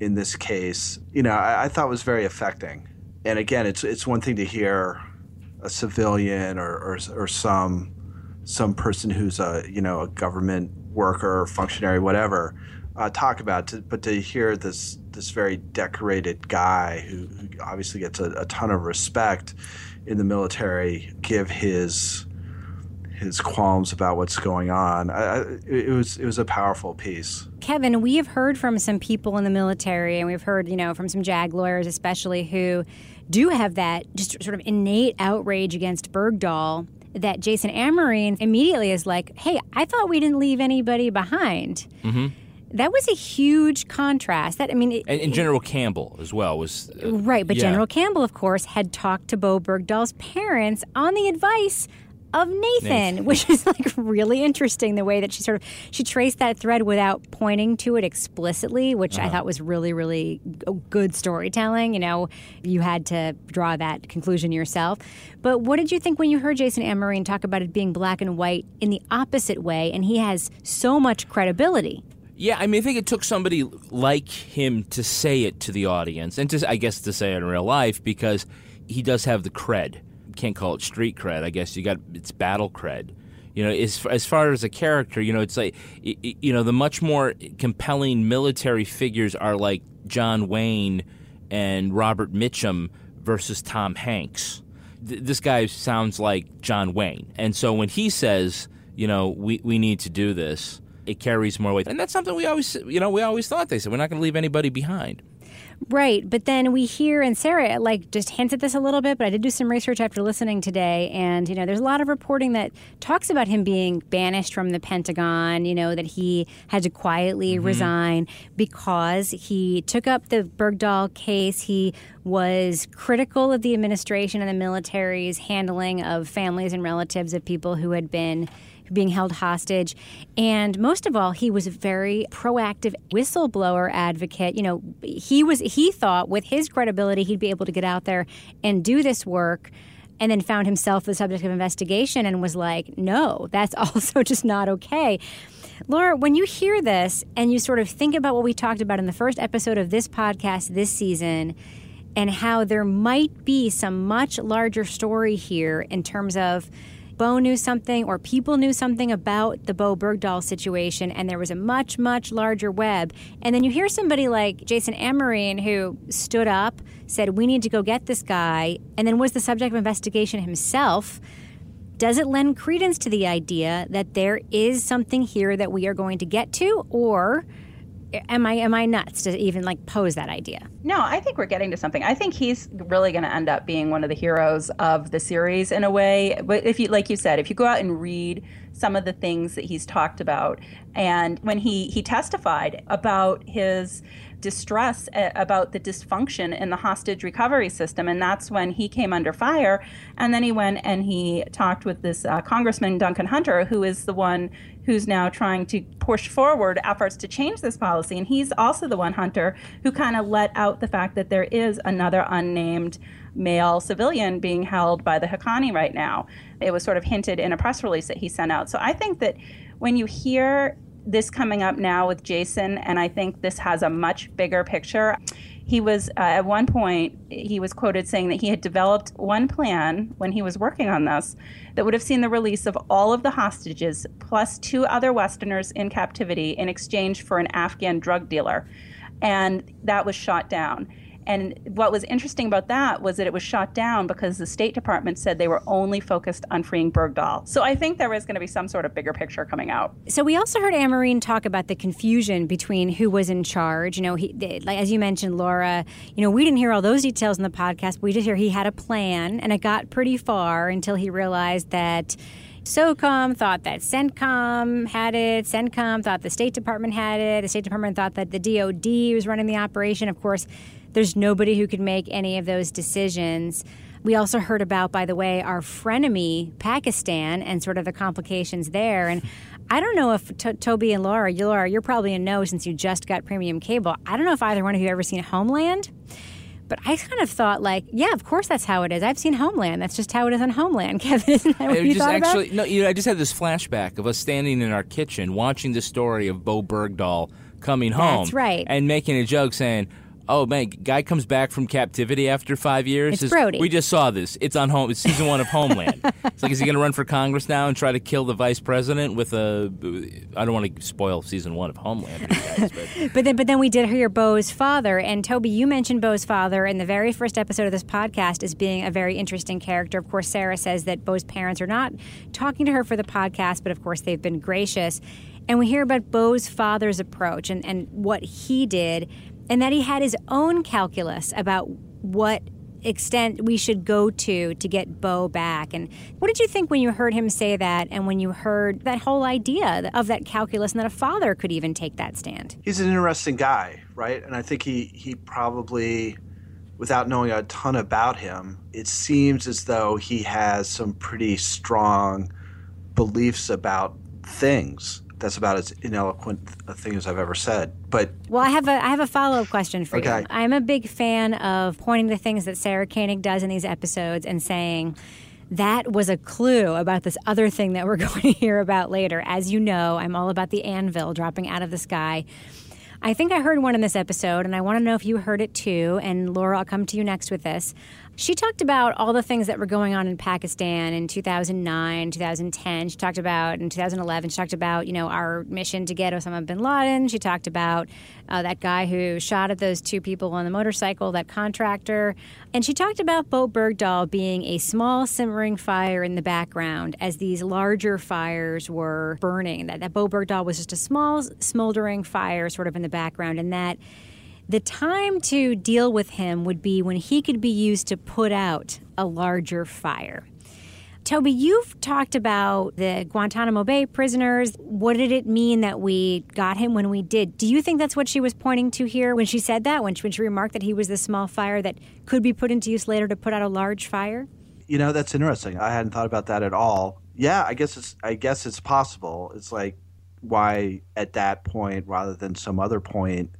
in this case, you know, I, I thought was very affecting. And again, it's it's one thing to hear a civilian or, or, or some some person who's a you know a government worker, functionary, whatever, uh, talk about. it, but to hear this this very decorated guy who, who obviously gets a, a ton of respect in the military give his his qualms about what's going on. I, I, it was it was a powerful piece. Kevin, we have heard from some people in the military, and we've heard, you know, from some JAG lawyers especially, who do have that just sort of innate outrage against Bergdahl that Jason Amerine immediately is like, hey, I thought we didn't leave anybody behind. Mm-hmm. That was a huge contrast. That I mean, it, and, and General Campbell as well was uh, right. But yeah. General Campbell, of course, had talked to Bowe Bergdahl's parents on the advice of Nathan, Nathan. which is like really interesting the way that she sort of she traced that thread without pointing to it explicitly, which I uh-huh. thought was really really good storytelling. You know, you had to draw that conclusion yourself. But what did you think when you heard Jason Amerine talk about it being black and white in the opposite way, and he has so much credibility? Yeah, I mean, I think it took somebody like him to say it to the audience, and to, I guess to say it in real life because he does have the cred. Can't call it street cred. I guess you got it's battle cred. You know, as as far as a character, you know, it's like you know the much more compelling military figures are like John Wayne and Robert Mitchum versus Tom Hanks. Th- this guy sounds like John Wayne. And so when he says, you know, we, we need to do this, it carries more weight. And that's something we always, you know, we always thought they said, we're not going to leave anybody behind. Right, but then we hear, and Sarah like just hints at this a little bit, but I did do some research after listening today, and you know, there's a lot of reporting that talks about him being banished from the Pentagon. You know, that he had to quietly mm-hmm. resign because he took up the Bergdahl case. He was critical of the administration and the military's handling of families and relatives of people who had been being held hostage. And most of all, he was a very proactive whistleblower advocate. You know, he was he thought with his credibility he'd be able to get out there and do this work and then found himself the subject of investigation and was like, no, that's also just not okay. Laura, when you hear this and you sort of think about what we talked about in the first episode of this podcast this season, and how there might be some much larger story here in terms of Bowe knew something or people knew something about the Bowe Bergdahl situation, and there was a much, much larger web. And then you hear somebody like Jason Amerine who stood up, said, We need to go get this guy, and then was the subject of investigation himself. Does it lend credence to the idea that there is something here that we are going to get to, or am I am I nuts to even like pose that idea? No, I think we're getting to something. I think he's really going to end up being one of the heroes of the series in a way. But if you like you said, if you go out and read some of the things that he's talked about and when he he testified about his distress about the dysfunction in the hostage recovery system. And that's when he came under fire. And then he went and he talked with this uh, Congressman Duncan Hunter, who is the one who's now trying to push forward efforts to change this policy. And he's also the one, Hunter, who kind of let out the fact that there is another unnamed male civilian being held by the Haqqani right now. It was sort of hinted in a press release that he sent out. So I think that when you hear this coming up now with Jason, and I think this has a much bigger picture. He was, uh, at one point, he was quoted saying that he had developed one plan when he was working on this that would have seen the release of all of the hostages plus two other Westerners in captivity in exchange for an Afghan drug dealer. And that was shot down. And what was interesting about that was that it was shot down because the State Department said they were only focused on freeing Bergdahl. So I think there is going to be some sort of bigger picture coming out. So we also heard Amerine talk about the confusion between who was in charge. You know, he, like as you mentioned, Laura. You know, we didn't hear all those details in the podcast. We did hear he had a plan, and it got pretty far until he realized that. SOCOM thought that CENTCOM had it. CENTCOM thought the State Department had it. The State Department thought that the DOD was running the operation. Of course, there's nobody who could make any of those decisions. We also heard about, by the way, our frenemy, Pakistan, and sort of the complications there. And I don't know if to- Toby and Laura, you, Laura, you're probably a no since you just got premium cable. I don't know if either one of you ever seen Homeland. But I kind of thought, like, yeah, of course that's how it is. I've seen Homeland. That's just how it is on Homeland. Kevin, isn't that what you just thought actually, about? No, you know, I just had this flashback of us standing in our kitchen watching the story of Bowe Bergdahl coming home. That's right. And making a joke saying, Oh man, guy comes back from captivity after five years. It's Brody. We just saw this. It's on home. It's season one of Homeland. it's like, is he going to run for Congress now and try to kill the vice president with a? I don't want to spoil season one of Homeland. Guys, but. but then, but then we did hear Bowe's father, and Toby, you mentioned Bowe's father in the very first episode of this podcast as being a very interesting character. Of course, Sarah says that Bowe's parents are not talking to her for the podcast, but of course they've been gracious. And we hear about Bowe's father's approach and, and what he did and that he had his own calculus about what extent we should go to to get Bowe back. And what did you think when you heard him say that and when you heard that whole idea of that calculus and that a father could even take that stand? He's an interesting guy, right? And I think he, he probably, without knowing a ton about him, it seems as though he has some pretty strong beliefs about things that's about as ineloquent a thing as I've ever said. But well, I have a I have a follow up question for okay. you. I'm a big fan of pointing to things that Sarah Koenig does in these episodes and saying that was a clue about this other thing that we're going to hear about later. As you know, I'm all about the anvil dropping out of the sky. I think I heard one in this episode, and I want to know if you heard it too. And Laura, I'll come to you next with this. She talked about all the things that were going on in Pakistan in 2009, 2010. She talked about in 2011. She talked about you know our mission to get Osama bin Laden. She talked about uh, that guy who shot at those two people on the motorcycle, that contractor, and she talked about Bowe Bergdahl being a small simmering fire in the background as these larger fires were burning. That that Bowe Bergdahl was just a small smoldering fire, sort of in the background, and that the time to deal with him would be when he could be used to put out a larger fire. Toby, you've talked about the Guantanamo Bay prisoners. What did it mean that we got him when we did? Do you think that's what she was pointing to here when she said that, when she, when she remarked that he was the small fire that could be put into use later to put out a large fire? You know, that's interesting. I hadn't thought about that at all. Yeah, I guess it's I guess it's possible. It's like why at that point rather than some other point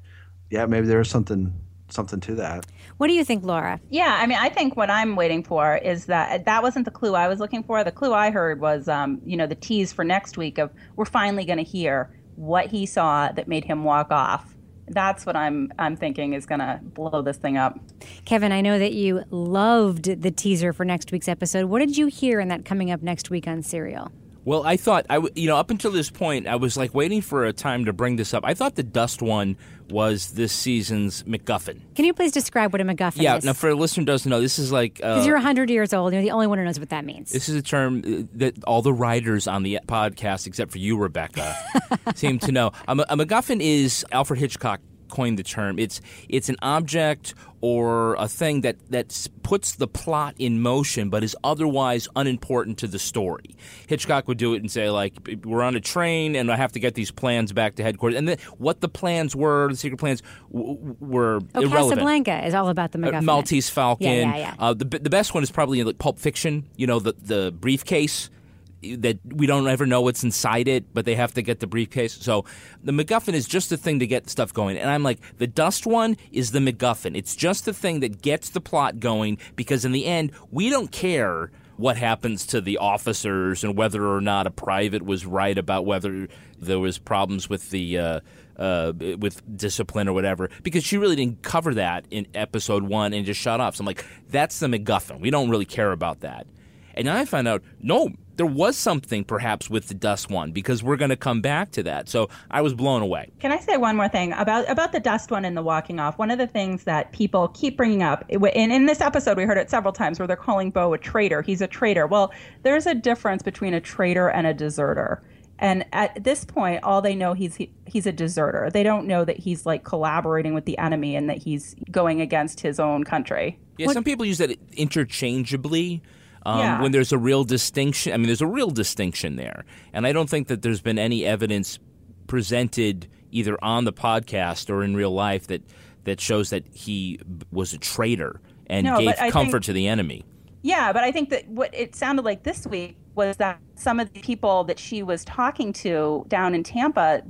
yeah, maybe there's something something to that. What do you think, Laura? Yeah, I mean, I think what I'm waiting for is that that wasn't the clue I was looking for. The clue I heard was, um, you know, the tease for next week of we're finally going to hear what he saw that made him walk off. That's what I'm I'm thinking is going to blow this thing up. Kevin, I know that you loved the teaser for next week's episode. What did you hear in that coming up next week on Serial? Well, I thought I, w- you know, up until this point, I was like waiting for a time to bring this up. I thought the DUSTWUN was this season's MacGuffin. Can you please describe what a MacGuffin yeah, is? now for a listener who doesn't know, this is like because uh, you're 100 years old, you're the only one who knows what that means. this is a term uh, that all the writers on the podcast, except for you, Rebecca, seem to know. A, a MacGuffin is Alfred Hitchcock coined the term. It's it's an object or a thing that that puts the plot in motion, but is otherwise unimportant to the story. Hitchcock would do it and say like, "We're on a train, and I have to get these plans back to headquarters." And then what the plans were, the secret plans, w- were oh, irrelevant. Casablanca is all about the Uh, MacGuffin. Maltese Falcon. Yeah, yeah, yeah. Uh, the the best one is probably like Pulp Fiction. You know, the the briefcase that we don't ever know what's inside it, but they have to get the briefcase. So the MacGuffin is just the thing to get stuff going. And I'm like, the DUSTWUN is the MacGuffin. It's just the thing that gets the plot going because in the end, we don't care what happens to the officers and whether or not a private was right about whether there was problems with the uh, uh, with discipline or whatever because she really didn't cover that in episode one and just shut off. So I'm like, that's the MacGuffin. We don't really care about that. And I find out, no, there was something perhaps with the DUSTWUN because we're going to come back to that. So I was blown away. Can I say one more thing about about the DUSTWUN and the walking off? One of the things that people keep bringing up, and in this episode we heard it several times, where they're calling Bowe a traitor. He's a traitor. Well, there's a difference between a traitor and a deserter. And at this point, all they know he's he, he's a deserter. They don't know that he's like collaborating with the enemy and that he's going against his own country. Yeah, some people use that interchangeably. Um, Yeah. When there's a real distinction, I mean, there's a real distinction there, and I don't think that there's been any evidence presented either on the podcast or in real life that that shows that he was a traitor and No, gave comfort think- to the enemy. Yeah, but I think that what it sounded like this week was that some of the people that she was talking to down in Tampa,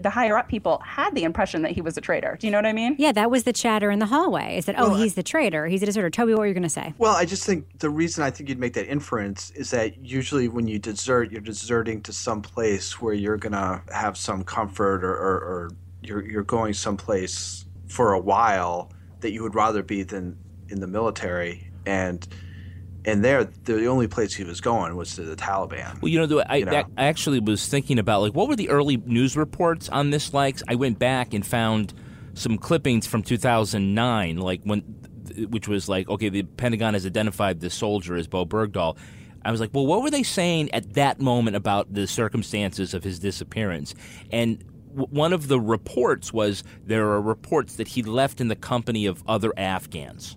the higher up people, had the impression that he was a traitor. Do you know what I mean? Yeah, that was the chatter in the hallway. Is that oh, Well, he's the traitor, he's a deserter. Toby, what were you going to say? Well, I just think the reason I think you'd make that inference is that usually when you desert, you're deserting to some place where you're gonna have some comfort, or, or, or you're you're going someplace for a while that you would rather be than in the military, and and there the only place he was going was to the Taliban. Well, you know, the, I, You know? that- I actually was thinking about like what were the early news reports on this like? I went back and found some clippings from 2009, like when, which was like, okay, the Pentagon has identified this soldier as Bowe Bergdahl. I was like, well, what were they saying at that moment about the circumstances of his disappearance? And one of the reports was there are reports that he left in the company of other Afghans.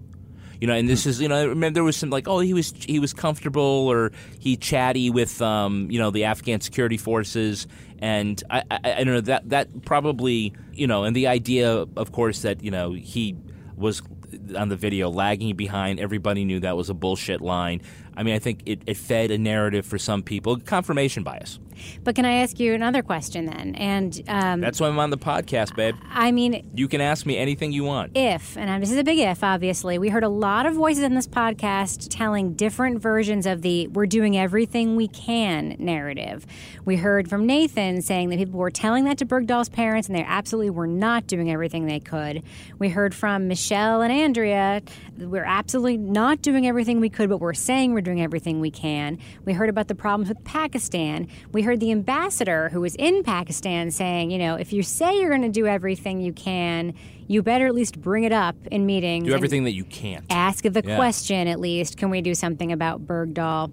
You know, and this is you know, I remember there was some like, oh, he was he was comfortable or he chatty with um, you know the Afghan security forces, and I, I I don't know that that probably you know, and the idea, of course, that you know he was on the video lagging behind. Everybody knew that was a bullshit line. I mean, I think it, it fed a narrative for some people, confirmation bias. But can I ask you another question then? And um, That's why I'm on the podcast, babe. I mean, You can ask me anything you want. if, and this is a big if, obviously, we heard a lot of voices in this podcast telling different versions of the we're doing everything we can narrative. We heard from Nathan saying that people were telling that to Bergdahl's parents and they absolutely were not doing everything they could. We heard from Michelle and Andrea, we're absolutely not doing everything we could, but we're saying we're doing everything we can. We heard about the problems with Pakistan. We heard the ambassador who was in Pakistan saying, you know, if you say you're going to do everything you can, you better at least bring it up in meetings. Do everything that you can't. Ask the Yeah. question at least. Can we do something about Bergdahl?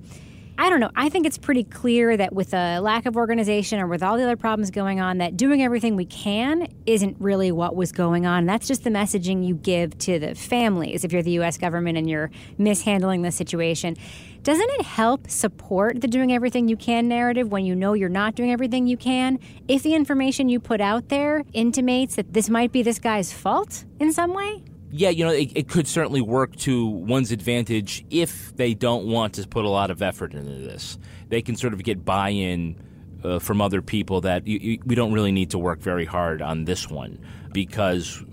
I don't know. I think it's pretty clear that with a lack of organization or with all the other problems going on, that doing everything we can isn't really what was going on. That's just the messaging you give to the families if you're the U.S. government and you're mishandling the situation. Doesn't it help support the doing everything you can narrative when you know you're not doing everything you can? If the information you put out there intimates that this might be this guy's fault in some way? Yeah, you know, it, it could certainly work to one's advantage if they don't want to put a lot of effort into this. They can sort of get buy in uh, from other people that you, you, we don't really need to work very hard on this one because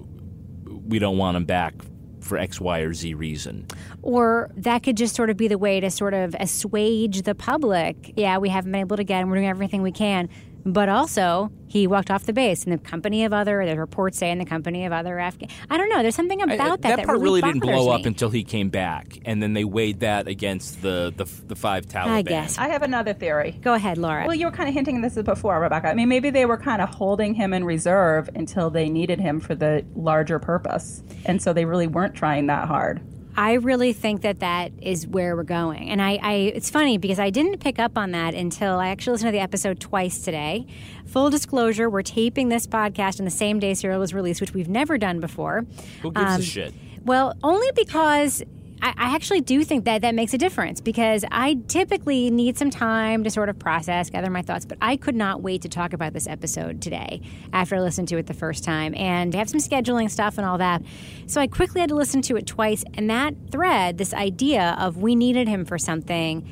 we don't want them back for X, Y, or Z reason. Or that could just sort of be the way to sort of assuage the public. Yeah, we haven't been able to get him. We're doing everything we can. But also, he walked off the base in the company of other, The reports say in the company of other Afghan. I don't know. There's something about I- that that that part really, didn't blow me. up until he came back, and then they weighed that against the the, the five Taliban. I guess. I have another theory. Go ahead, Laura. Well, you were kind of hinting this before, Rebecca. I mean, maybe they were kind of holding him in reserve until they needed him for the larger purpose. And so they really weren't trying that hard. I really think that that is where we're going. And I, I, it's funny because I didn't pick up on that until I actually listened to the episode twice today. Full disclosure, we're taping this podcast on the same day Serial was released, which we've never done before. Who gives Um, a shit? Well, only because I, I actually do think that that makes a difference because I typically need some time to sort of process, gather my thoughts, but I could not wait to talk about this episode today after I listened to it the first time and have some scheduling stuff and all that. So I quickly had to listen to it twice, and that thread, this idea of we needed him for something,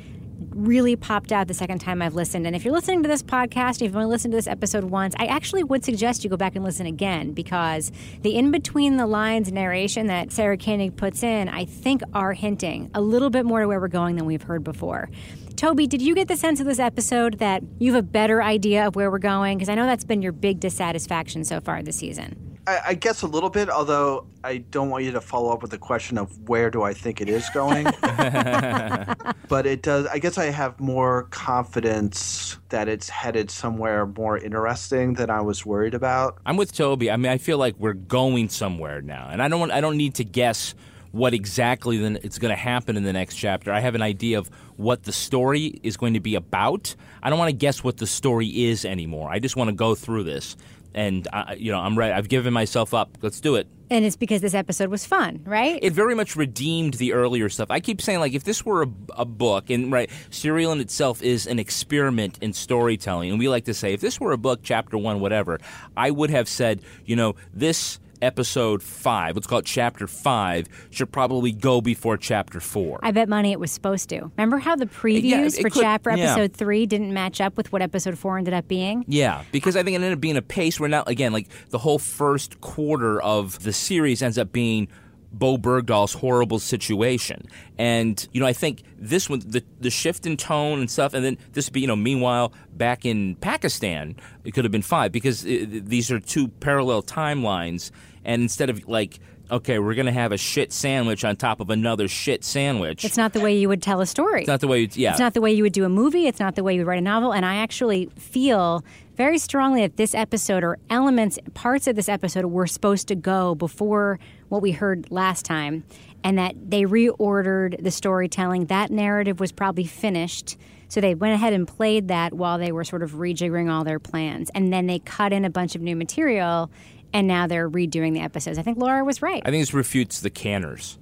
really popped out the second time I've listened. And if you're listening to this podcast, if you've only listened to this episode once, I actually would suggest you go back and listen again because the in between the lines narration that Sarah Koenig puts in, I think are hinting a little bit more to where we're going than we've heard before. Toby, did you get the sense of this episode that you have a better idea of where we're going? Because I know that's been your big dissatisfaction so far this season. I, I guess a little bit, although I don't want you to follow up with the question of where do I think it is going. but it does. I guess I have more confidence that it's headed somewhere more interesting than I was worried about. I'm with Toby. I mean, I feel like we're going somewhere now, and I don't want. I don't need to guess what exactly then it's going to happen in the next chapter. I have an idea of what the story is going to be about. I don't want to guess what the story is anymore. I just want to go through this, and I, you know, I'm ready. I've given myself up. Let's do it. And it's because this episode was fun, right? It very much redeemed the earlier stuff. I keep saying, like, if this were a, a book, and right, Serial in itself is an experiment in storytelling, and we like to say, if this were a book, chapter one, whatever, I would have said, you know, this episode five, let's call it chapter five, should probably go before chapter four. I bet money it was supposed to. Remember how the previews Yeah, it for could- chapter yeah. episode three didn't match up with what episode four ended up being? Yeah, because I think it ended up being a pace where now, again, like the whole first quarter of the series ends up being Bowe Bergdahl's horrible situation. And, you know, I think this one, the, the shift in tone and stuff, and then this would be, you know, meanwhile, back in Pakistan, it could have been five because uh these are two parallel timelines. And instead of like, okay, we're going to have a shit sandwich on top of another shit sandwich. It's not the way you would tell a story. It's not the way, it's, yeah. It's not the way you would do a movie. It's not the way you would write a novel. And I actually feel very strongly that this episode or elements, parts of this episode were supposed to go before what we heard last time. And that they reordered the storytelling. That narrative was probably finished. So they went ahead and played that while they were sort of rejiggering all their plans. And then they cut in a bunch of new material. And now they're redoing the episodes. I think Laura was right. I think this refutes the canners.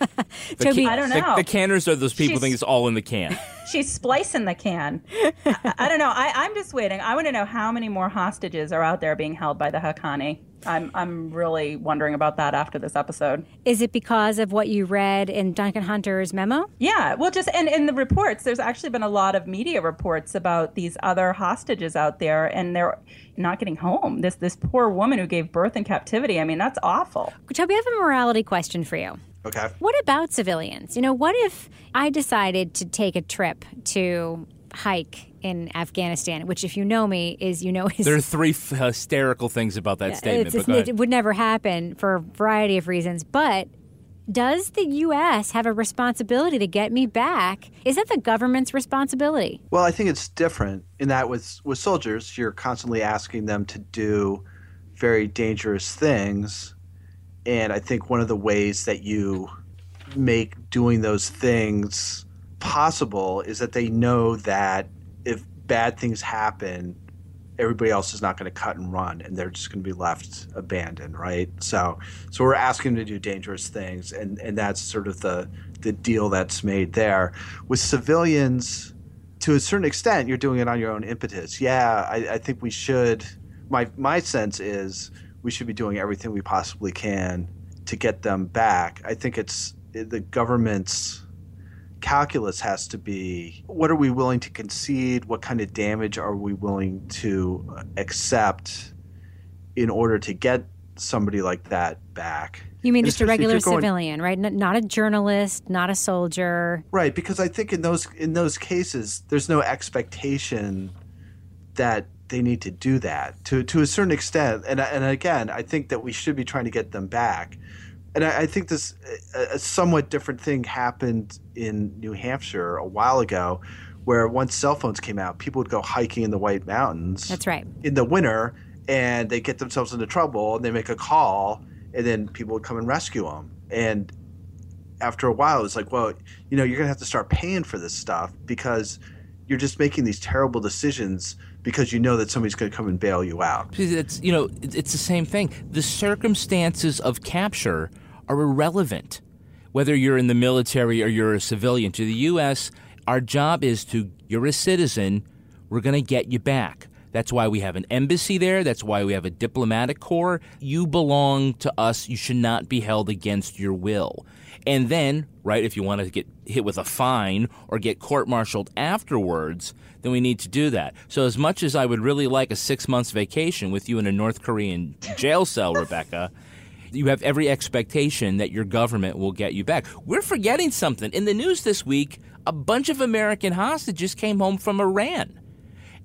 The Toby- ca- I don't know. The, canners are those people who She's- think it's all in the can. She's splicing the can. I, I don't know. I, I'm just waiting. I want to know how many more hostages are out there being held by the Haqqani. I'm I'm really wondering about that after this episode. Is it because of what you read in Duncan Hunter's memo? Yeah, well, just and in the reports, there's actually been a lot of media reports about these other hostages out there, and they're not getting home. This this poor woman who gave birth in captivity. I mean, that's awful. Toby, I have a morality question for you. Okay. What about civilians? You know, what if I decided to take a trip to hike in Afghanistan, which, if you know me, is you know is There are three f- hysterical things about that statement. it's- But go it would never happen for a variety of reasons. But does the U.S. have a responsibility to get me back? Is that the government's responsibility? Well, I think it's different in that with with soldiers, you're constantly asking them to do very dangerous things, and I think one of the ways that you make doing those things possible is that they know that if bad things happen, everybody else is not going to cut and run and they're just going to be left abandoned right? So so we're asking them to do dangerous things and and that's sort of the the deal that's made there. With civilians to a certain extent you're doing it on your own impetus. Yeah i, I think we should my my sense is we should be doing everything we possibly can to get them back i think it's the government's calculus has to be what are we willing to concede what kind of damage are we willing to accept in order to get somebody like that back You mean just a regular going- civilian, right? Not a journalist, not a soldier. right because i think in those in those cases there's no expectation that they need to do that to to a certain extent and and again i think that we should be trying to get them back and I, I think this a, a somewhat different thing happened in New Hampshire a while ago, where once cell phones came out, people would go hiking in the White Mountains That's right. in the winter, and they get themselves into trouble, and they make a call, and then people would come and rescue them. And after a while, it's like, well, you know, you're gonna have to start paying for this stuff because you're just making these terrible decisions because you know that somebody's gonna come and bail you out. It's you know it's the same thing. The circumstances of capture are irrelevant, whether you're in the military or you're a civilian. To the U.S., our job is to you're a citizen. We're going to get you back. That's why we have an embassy there. That's why we have a diplomatic corps. You belong to us. You should not be held against your will. And then, right, if you want to get hit with a fine or get court martialed afterwards, then we need to do that. So, as much as I would really like a six months vacation with you in a North Korean jail cell, Rebecca, you have every expectation that your government will get you back. We're forgetting something. In the news this week, a bunch of American hostages came home from Iran.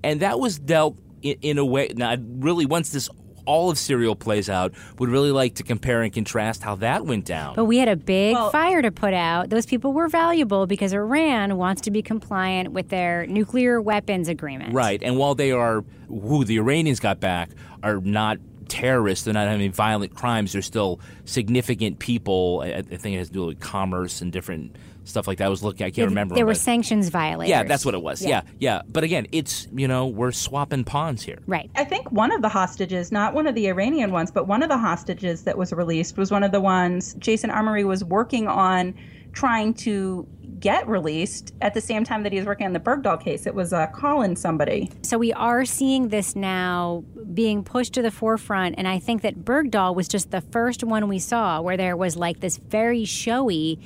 And that was dealt in, in a way. Now, really, once this all of Serial plays out, would really like to compare and contrast how that went down. But we had a big Well- fire to put out. Those people were valuable because Iran wants to be compliant with their nuclear weapons agreement. Right. And while they are, who the Iranians got back, are not terrorists, they're not having violent crimes, they're still significant people. I, I think it has to do with commerce and different stuff like that. I was looking, I can't remember. There were sanctions violators. yeah, that's what it was. Yeah. Yeah. yeah, But again, it's, you know, we're swapping pawns here. Right. I think one of the hostages, not one of the Iranian ones, but one of the hostages that was released was one of the ones Jason Amerine was working on trying to get released at the same time that he was working on the Bergdahl case. It was uh, Colin somebody. So we are seeing this now being pushed to the forefront. And I think that Bergdahl was just the first one we saw where there was like this very showy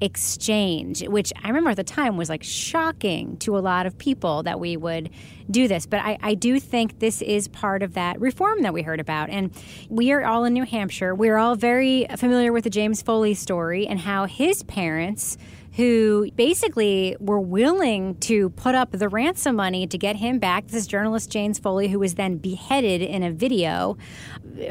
exchange, which I remember at the time was like shocking to a lot of people that we would do this. But I, I do think this is part of that reform that we heard about. And we are all in New Hampshire. We're all very familiar with the James Foley story and how his parents who basically were willing to put up the ransom money to get him back. This is journalist James Foley, who was then beheaded in a video.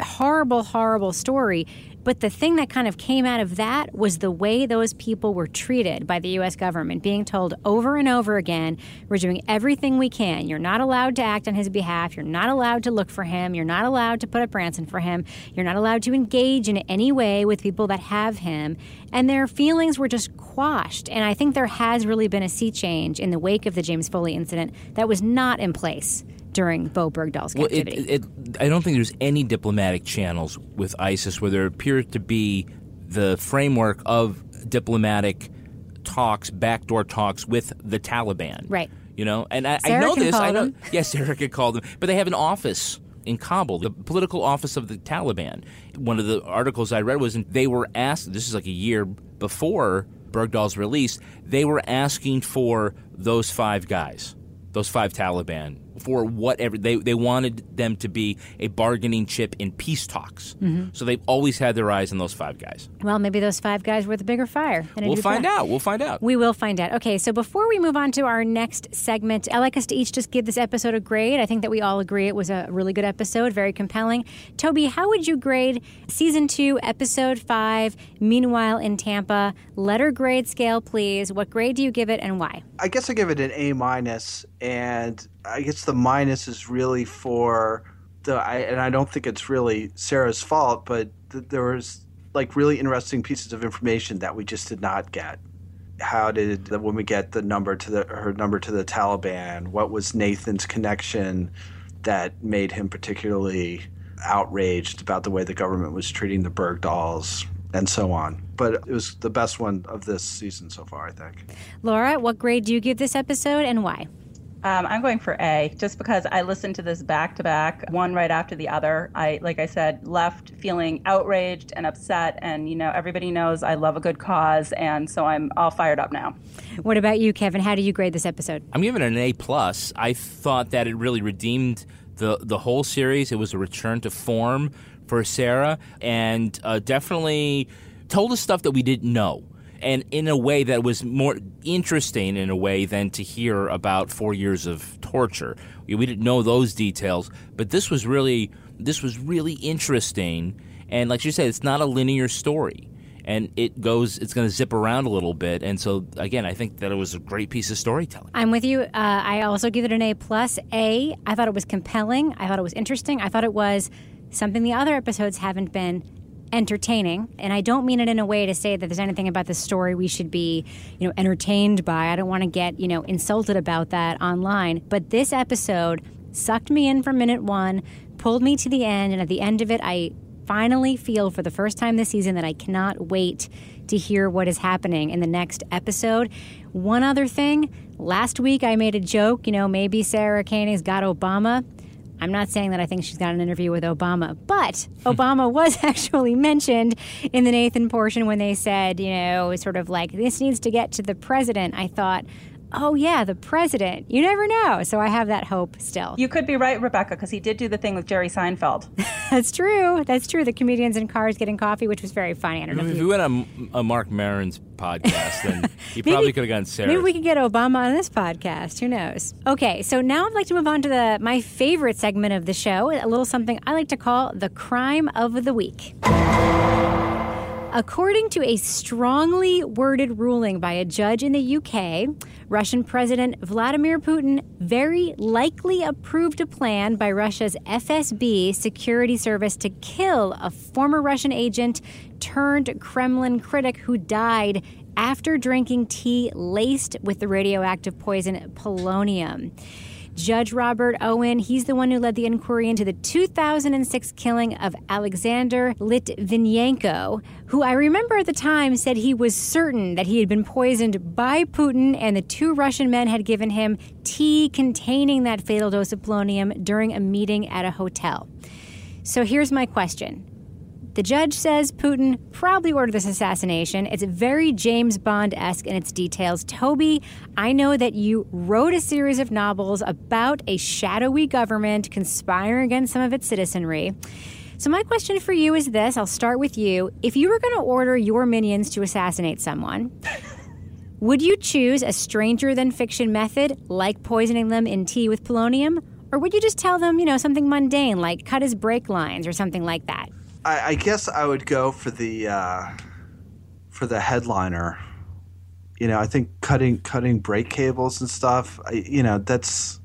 Horrible, horrible story. But the thing that kind of came out of that was the way those people were treated by the U.S. government, being told over and over again, we're doing everything we can. You're not allowed to act on his behalf. You're not allowed to look for him. You're not allowed to put up ransom for him. You're not allowed to engage in any way with people that have him. And their feelings were just quashed. And I think there has really been a sea change in the wake of the James Foley incident that was not in place during Bowe Bergdahl's Well, it, captivity. it, I don't think there's any diplomatic channels with ISIS where there appears to be the framework of diplomatic talks, backdoor talks with the Taliban. Right. You know, and I, I know this. I know. them. Yes, Sarah could call them, but they have an office in Kabul, the political office of the Taliban. One of the articles I read was they were asked. This is like a year before Bergdahl's release. They were asking for those five guys, those five Taliban, for whatever they they wanted them to be a bargaining chip in peace talks. Mm-hmm. So they've always had their eyes on those five guys. Well, maybe those five guys were the bigger fire. than We'll find Black. out. We'll find out. We will find out. Okay, so before we move on to our next segment, I'd like us to each just give this episode a grade. I think that we all agree it was a really good episode, very compelling. Toby, how would you grade season two, episode five, Meanwhile in Tampa? Letter grade scale, please. What grade do you give it and why? I guess I give it an A minus, and I guess the minus is really for the. I, and I don't think it's really Sarah's fault, but th- there was like really interesting pieces of information that we just did not get. How did the woman get the number to the her number to the Taliban? What was Nathan's connection that made him particularly outraged about the way the government was treating the Bergdahls? And so on. But it was the best one of this season so far, I think. Laura, what grade do you give this episode and why? Um, I'm going for A, just because I listened to this back to back, one right after the other. I, like I said, left feeling outraged and upset, and you know everybody knows I love a good cause, and so I'm all fired up now. What about you, Kevin? How do you grade this episode? I'm giving it an A plus. I thought that it really redeemed the the whole series. It was a return to form for Sarah, and uh, definitely told us stuff that we didn't know, and in a way that was more interesting in a way than to hear about four years of torture. We, we didn't know those details, but this was really this was really interesting. And like you said, it's not a linear story and it goes it's going to zip around a little bit and so again i think that it was a great piece of storytelling I'm with you. Uh, I also give it an A plus. A. I thought it was compelling. I thought it was interesting. I thought it was something the other episodes haven't been entertaining. And I don't mean it in a way to say that there's anything about the story we should be, you know, entertained by. I don't want to get you know insulted about that online. But this episode sucked me in from minute one, pulled me to the end, and at the end of it, I finally feel for the first time this season that I cannot wait to hear what is happening in the next episode. One other thing, last week I made a joke, you know, maybe Sarah Koenig's got Obama. I'm not saying that I think she's got an interview with Obama, but Obama was actually mentioned in the Nathan portion when they said, you know, sort of like, this needs to get to the president. I thought, oh, yeah, the president. You never know. So I have that hope still. You could be right, Rebecca, because he did do the thing with Jerry Seinfeld. That's true. That's true. The comedians in cars getting coffee, which was very funny. I don't know if if you we went on a uh, Marc Maron's podcast, then he probably could have gotten Sarah. Maybe we could get Obama on this podcast. Who knows? Okay, so now I'd like to move on to the my favorite segment of the show, a little something I like to call the crime of the week. According to a strongly worded ruling by a judge in the UK, Russian President Vladimir Putin very likely approved a plan by Russia's FSB security service to kill a former Russian agent turned Kremlin critic who died after drinking tea laced with the radioactive poison polonium. Judge Robert Owen, he's the one who led the inquiry into the 2006 killing of Alexander Litvinenko, who I remember at the time said he was certain that he had been poisoned by Putin and the two Russian men had given him tea containing that fatal dose of polonium during a meeting at a hotel. So here's my question. The judge says Putin probably ordered this assassination. It's very James Bond esque in its details. Toby, I know that you wrote a series of novels about a shadowy government conspiring against some of its citizenry. So, my question for you is this I'll start with you. If you were going to order your minions to assassinate someone, would you choose a stranger than fiction method, like poisoning them in tea with polonium? Or would you just tell them, you know, something mundane, like cut his brake lines or something like that? I, I guess I would go for the uh, for the headliner. You know, I think cutting cutting brake cables and stuff. I, you know, that's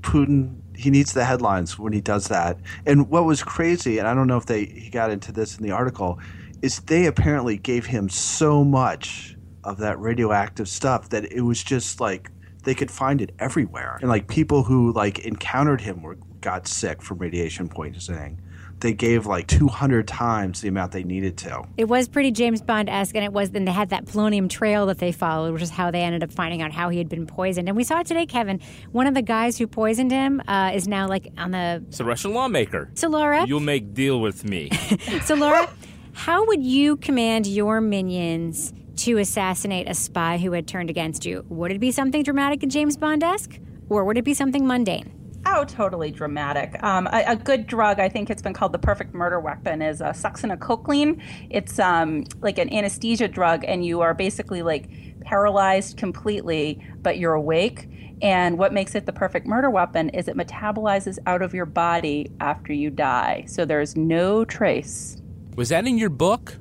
Putin. He needs the headlines when he does that. And what was crazy, and I don't know if they he got into this in the article, is they apparently gave him so much of that radioactive stuff that it was just like they could find it everywhere. And like people who like encountered him were got sick from radiation poisoning. They gave like 200 times the amount they needed to. It was pretty James Bond esque, and it was. Then they had that polonium trail that they followed, which is how they ended up finding out how he had been poisoned. And we saw it today, Kevin. One of the guys who poisoned him uh, is now like on the. It's a Russian lawmaker. So Laura, You'll make deal with me. so Laura, how would you command your minions to assassinate a spy who had turned against you? Would it be something dramatic and James Bond esque, or would it be something mundane? Oh, totally dramatic. Um, a, a, good drug, I think it's been called the perfect murder weapon, is uh, succinylcholine. It's um, like an anesthesia drug, and you are basically like paralyzed completely, but you're awake. And what makes it the perfect murder weapon is it metabolizes out of your body after you die. So there's no trace. Was that in your book?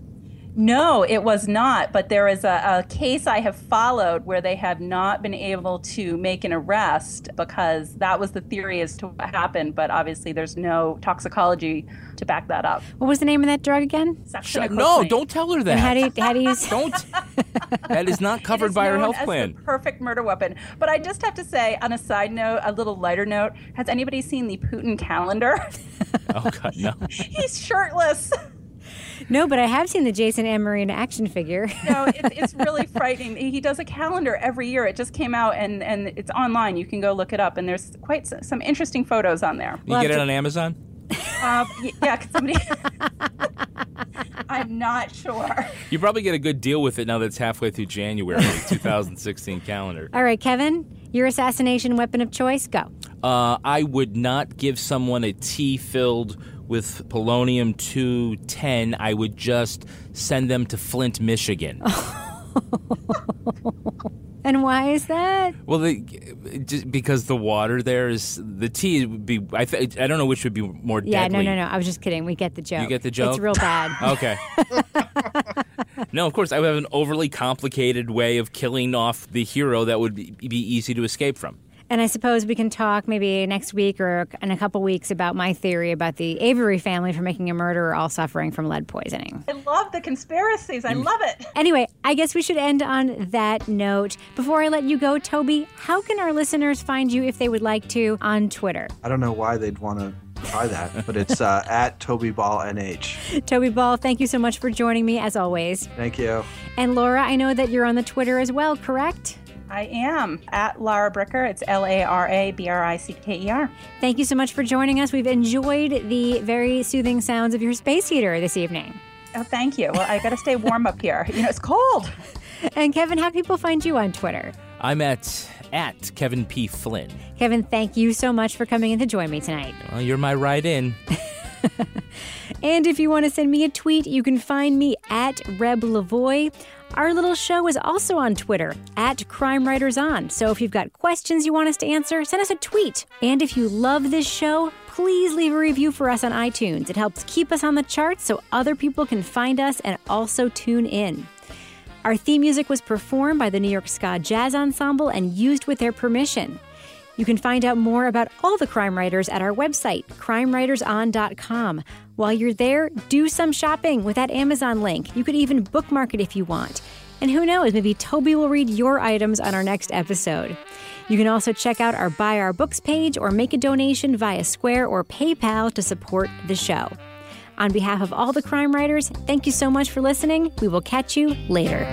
No, it was not. But there is a, a, case I have followed where they have not been able to make an arrest because that was the theory as to what happened. But obviously, there's no toxicology to back that up. What was the name of that drug again? no, don't tell her that. And how do you, how do you don't? that is not covered is by her health plan. perfect murder weapon. But I just have to say, on a side note, a little lighter note: Has anybody seen the Putin calendar? oh God, no. He's shirtless. No, but I have seen the Jason Amerine action figure. no, it's, it's really frightening. He does a calendar every year. It just came out and, and it's online. You can go look it up, and there's quite some interesting photos on there. You we'll get it to... on Amazon? Uh, yeah, somebody. I'm not sure. You probably get a good deal with it now that it's halfway through January 2016 calendar. All right, Kevin, your assassination weapon of choice, go. Uh, I would not give someone a tea filled with polonium 210, I would just send them to Flint, Michigan. and why is that? Well, the, just because the water there is the tea would be. I th- I don't know which would be more yeah, deadly. no, no, no. I was just kidding. We get the joke. You get the joke. It's real bad. okay. no, of course I would have an overly complicated way of killing off the hero that would be easy to escape from. And I suppose we can talk maybe next week or in a couple weeks about my theory about the Avery family for making a murderer all suffering from lead poisoning. I love the conspiracies. I love it. Anyway, I guess we should end on that note. Before I let you go, Toby, how can our listeners find you if they would like to on Twitter? I don't know why they'd want to try that, but it's uh, at Toby Ball NH. Toby Ball, thank you so much for joining me as always. Thank you. And Laura, I know that you're on the Twitter as well, correct? I am at Lara Bricker. It's L A R A B R I C K E R. Thank you so much for joining us. We've enjoyed the very soothing sounds of your space heater this evening. Oh, thank you. Well, I got to stay warm up here. You know, it's cold. And Kevin, how people find you on Twitter? I'm at at Kevin P. Flynn. Kevin, thank you so much for coming in to join me tonight. Well, you're my ride in. and if you want to send me a tweet, you can find me at Reb Lavoie. Our little show is also on Twitter at Crime Writers On. So if you've got questions you want us to answer, send us a tweet. And if you love this show, please leave a review for us on iTunes. It helps keep us on the charts so other people can find us and also tune in. Our theme music was performed by the New York Ska Jazz Ensemble and used with their permission. You can find out more about all the crime writers at our website, crimewriterson.com. While you're there, do some shopping with that Amazon link. You could even bookmark it if you want. And who knows, maybe Toby will read your items on our next episode. You can also check out our Buy Our Books page or make a donation via Square or PayPal to support the show. On behalf of all the crime writers, thank you so much for listening. We will catch you later.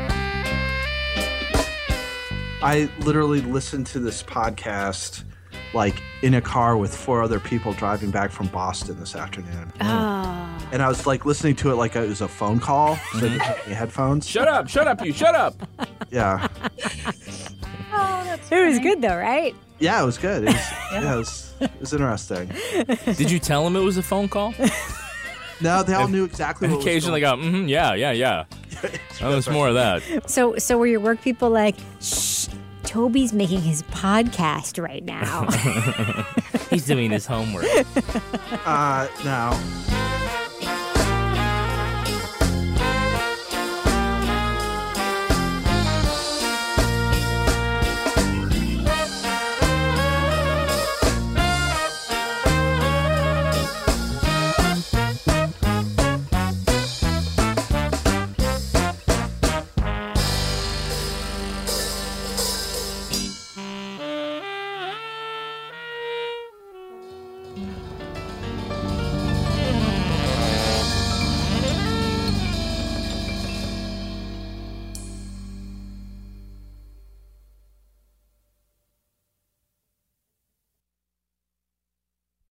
I literally listened to this podcast like in a car with four other people driving back from Boston this afternoon. Oh. And I was like listening to it like it was a phone call. So mm-hmm. headphones. Shut up! Shut up! You shut up! Yeah. oh, that's. It was good though, right? Yeah, it was good. It was, yeah. yeah, it was, it was interesting. Did you tell him it was a phone call? no, they all knew exactly. And occasionally, go, mm-hmm, yeah, yeah, yeah. oh, there's more of that. So, so were your work people like, shh? Toby's making his podcast right now. He's doing his homework. Uh, no.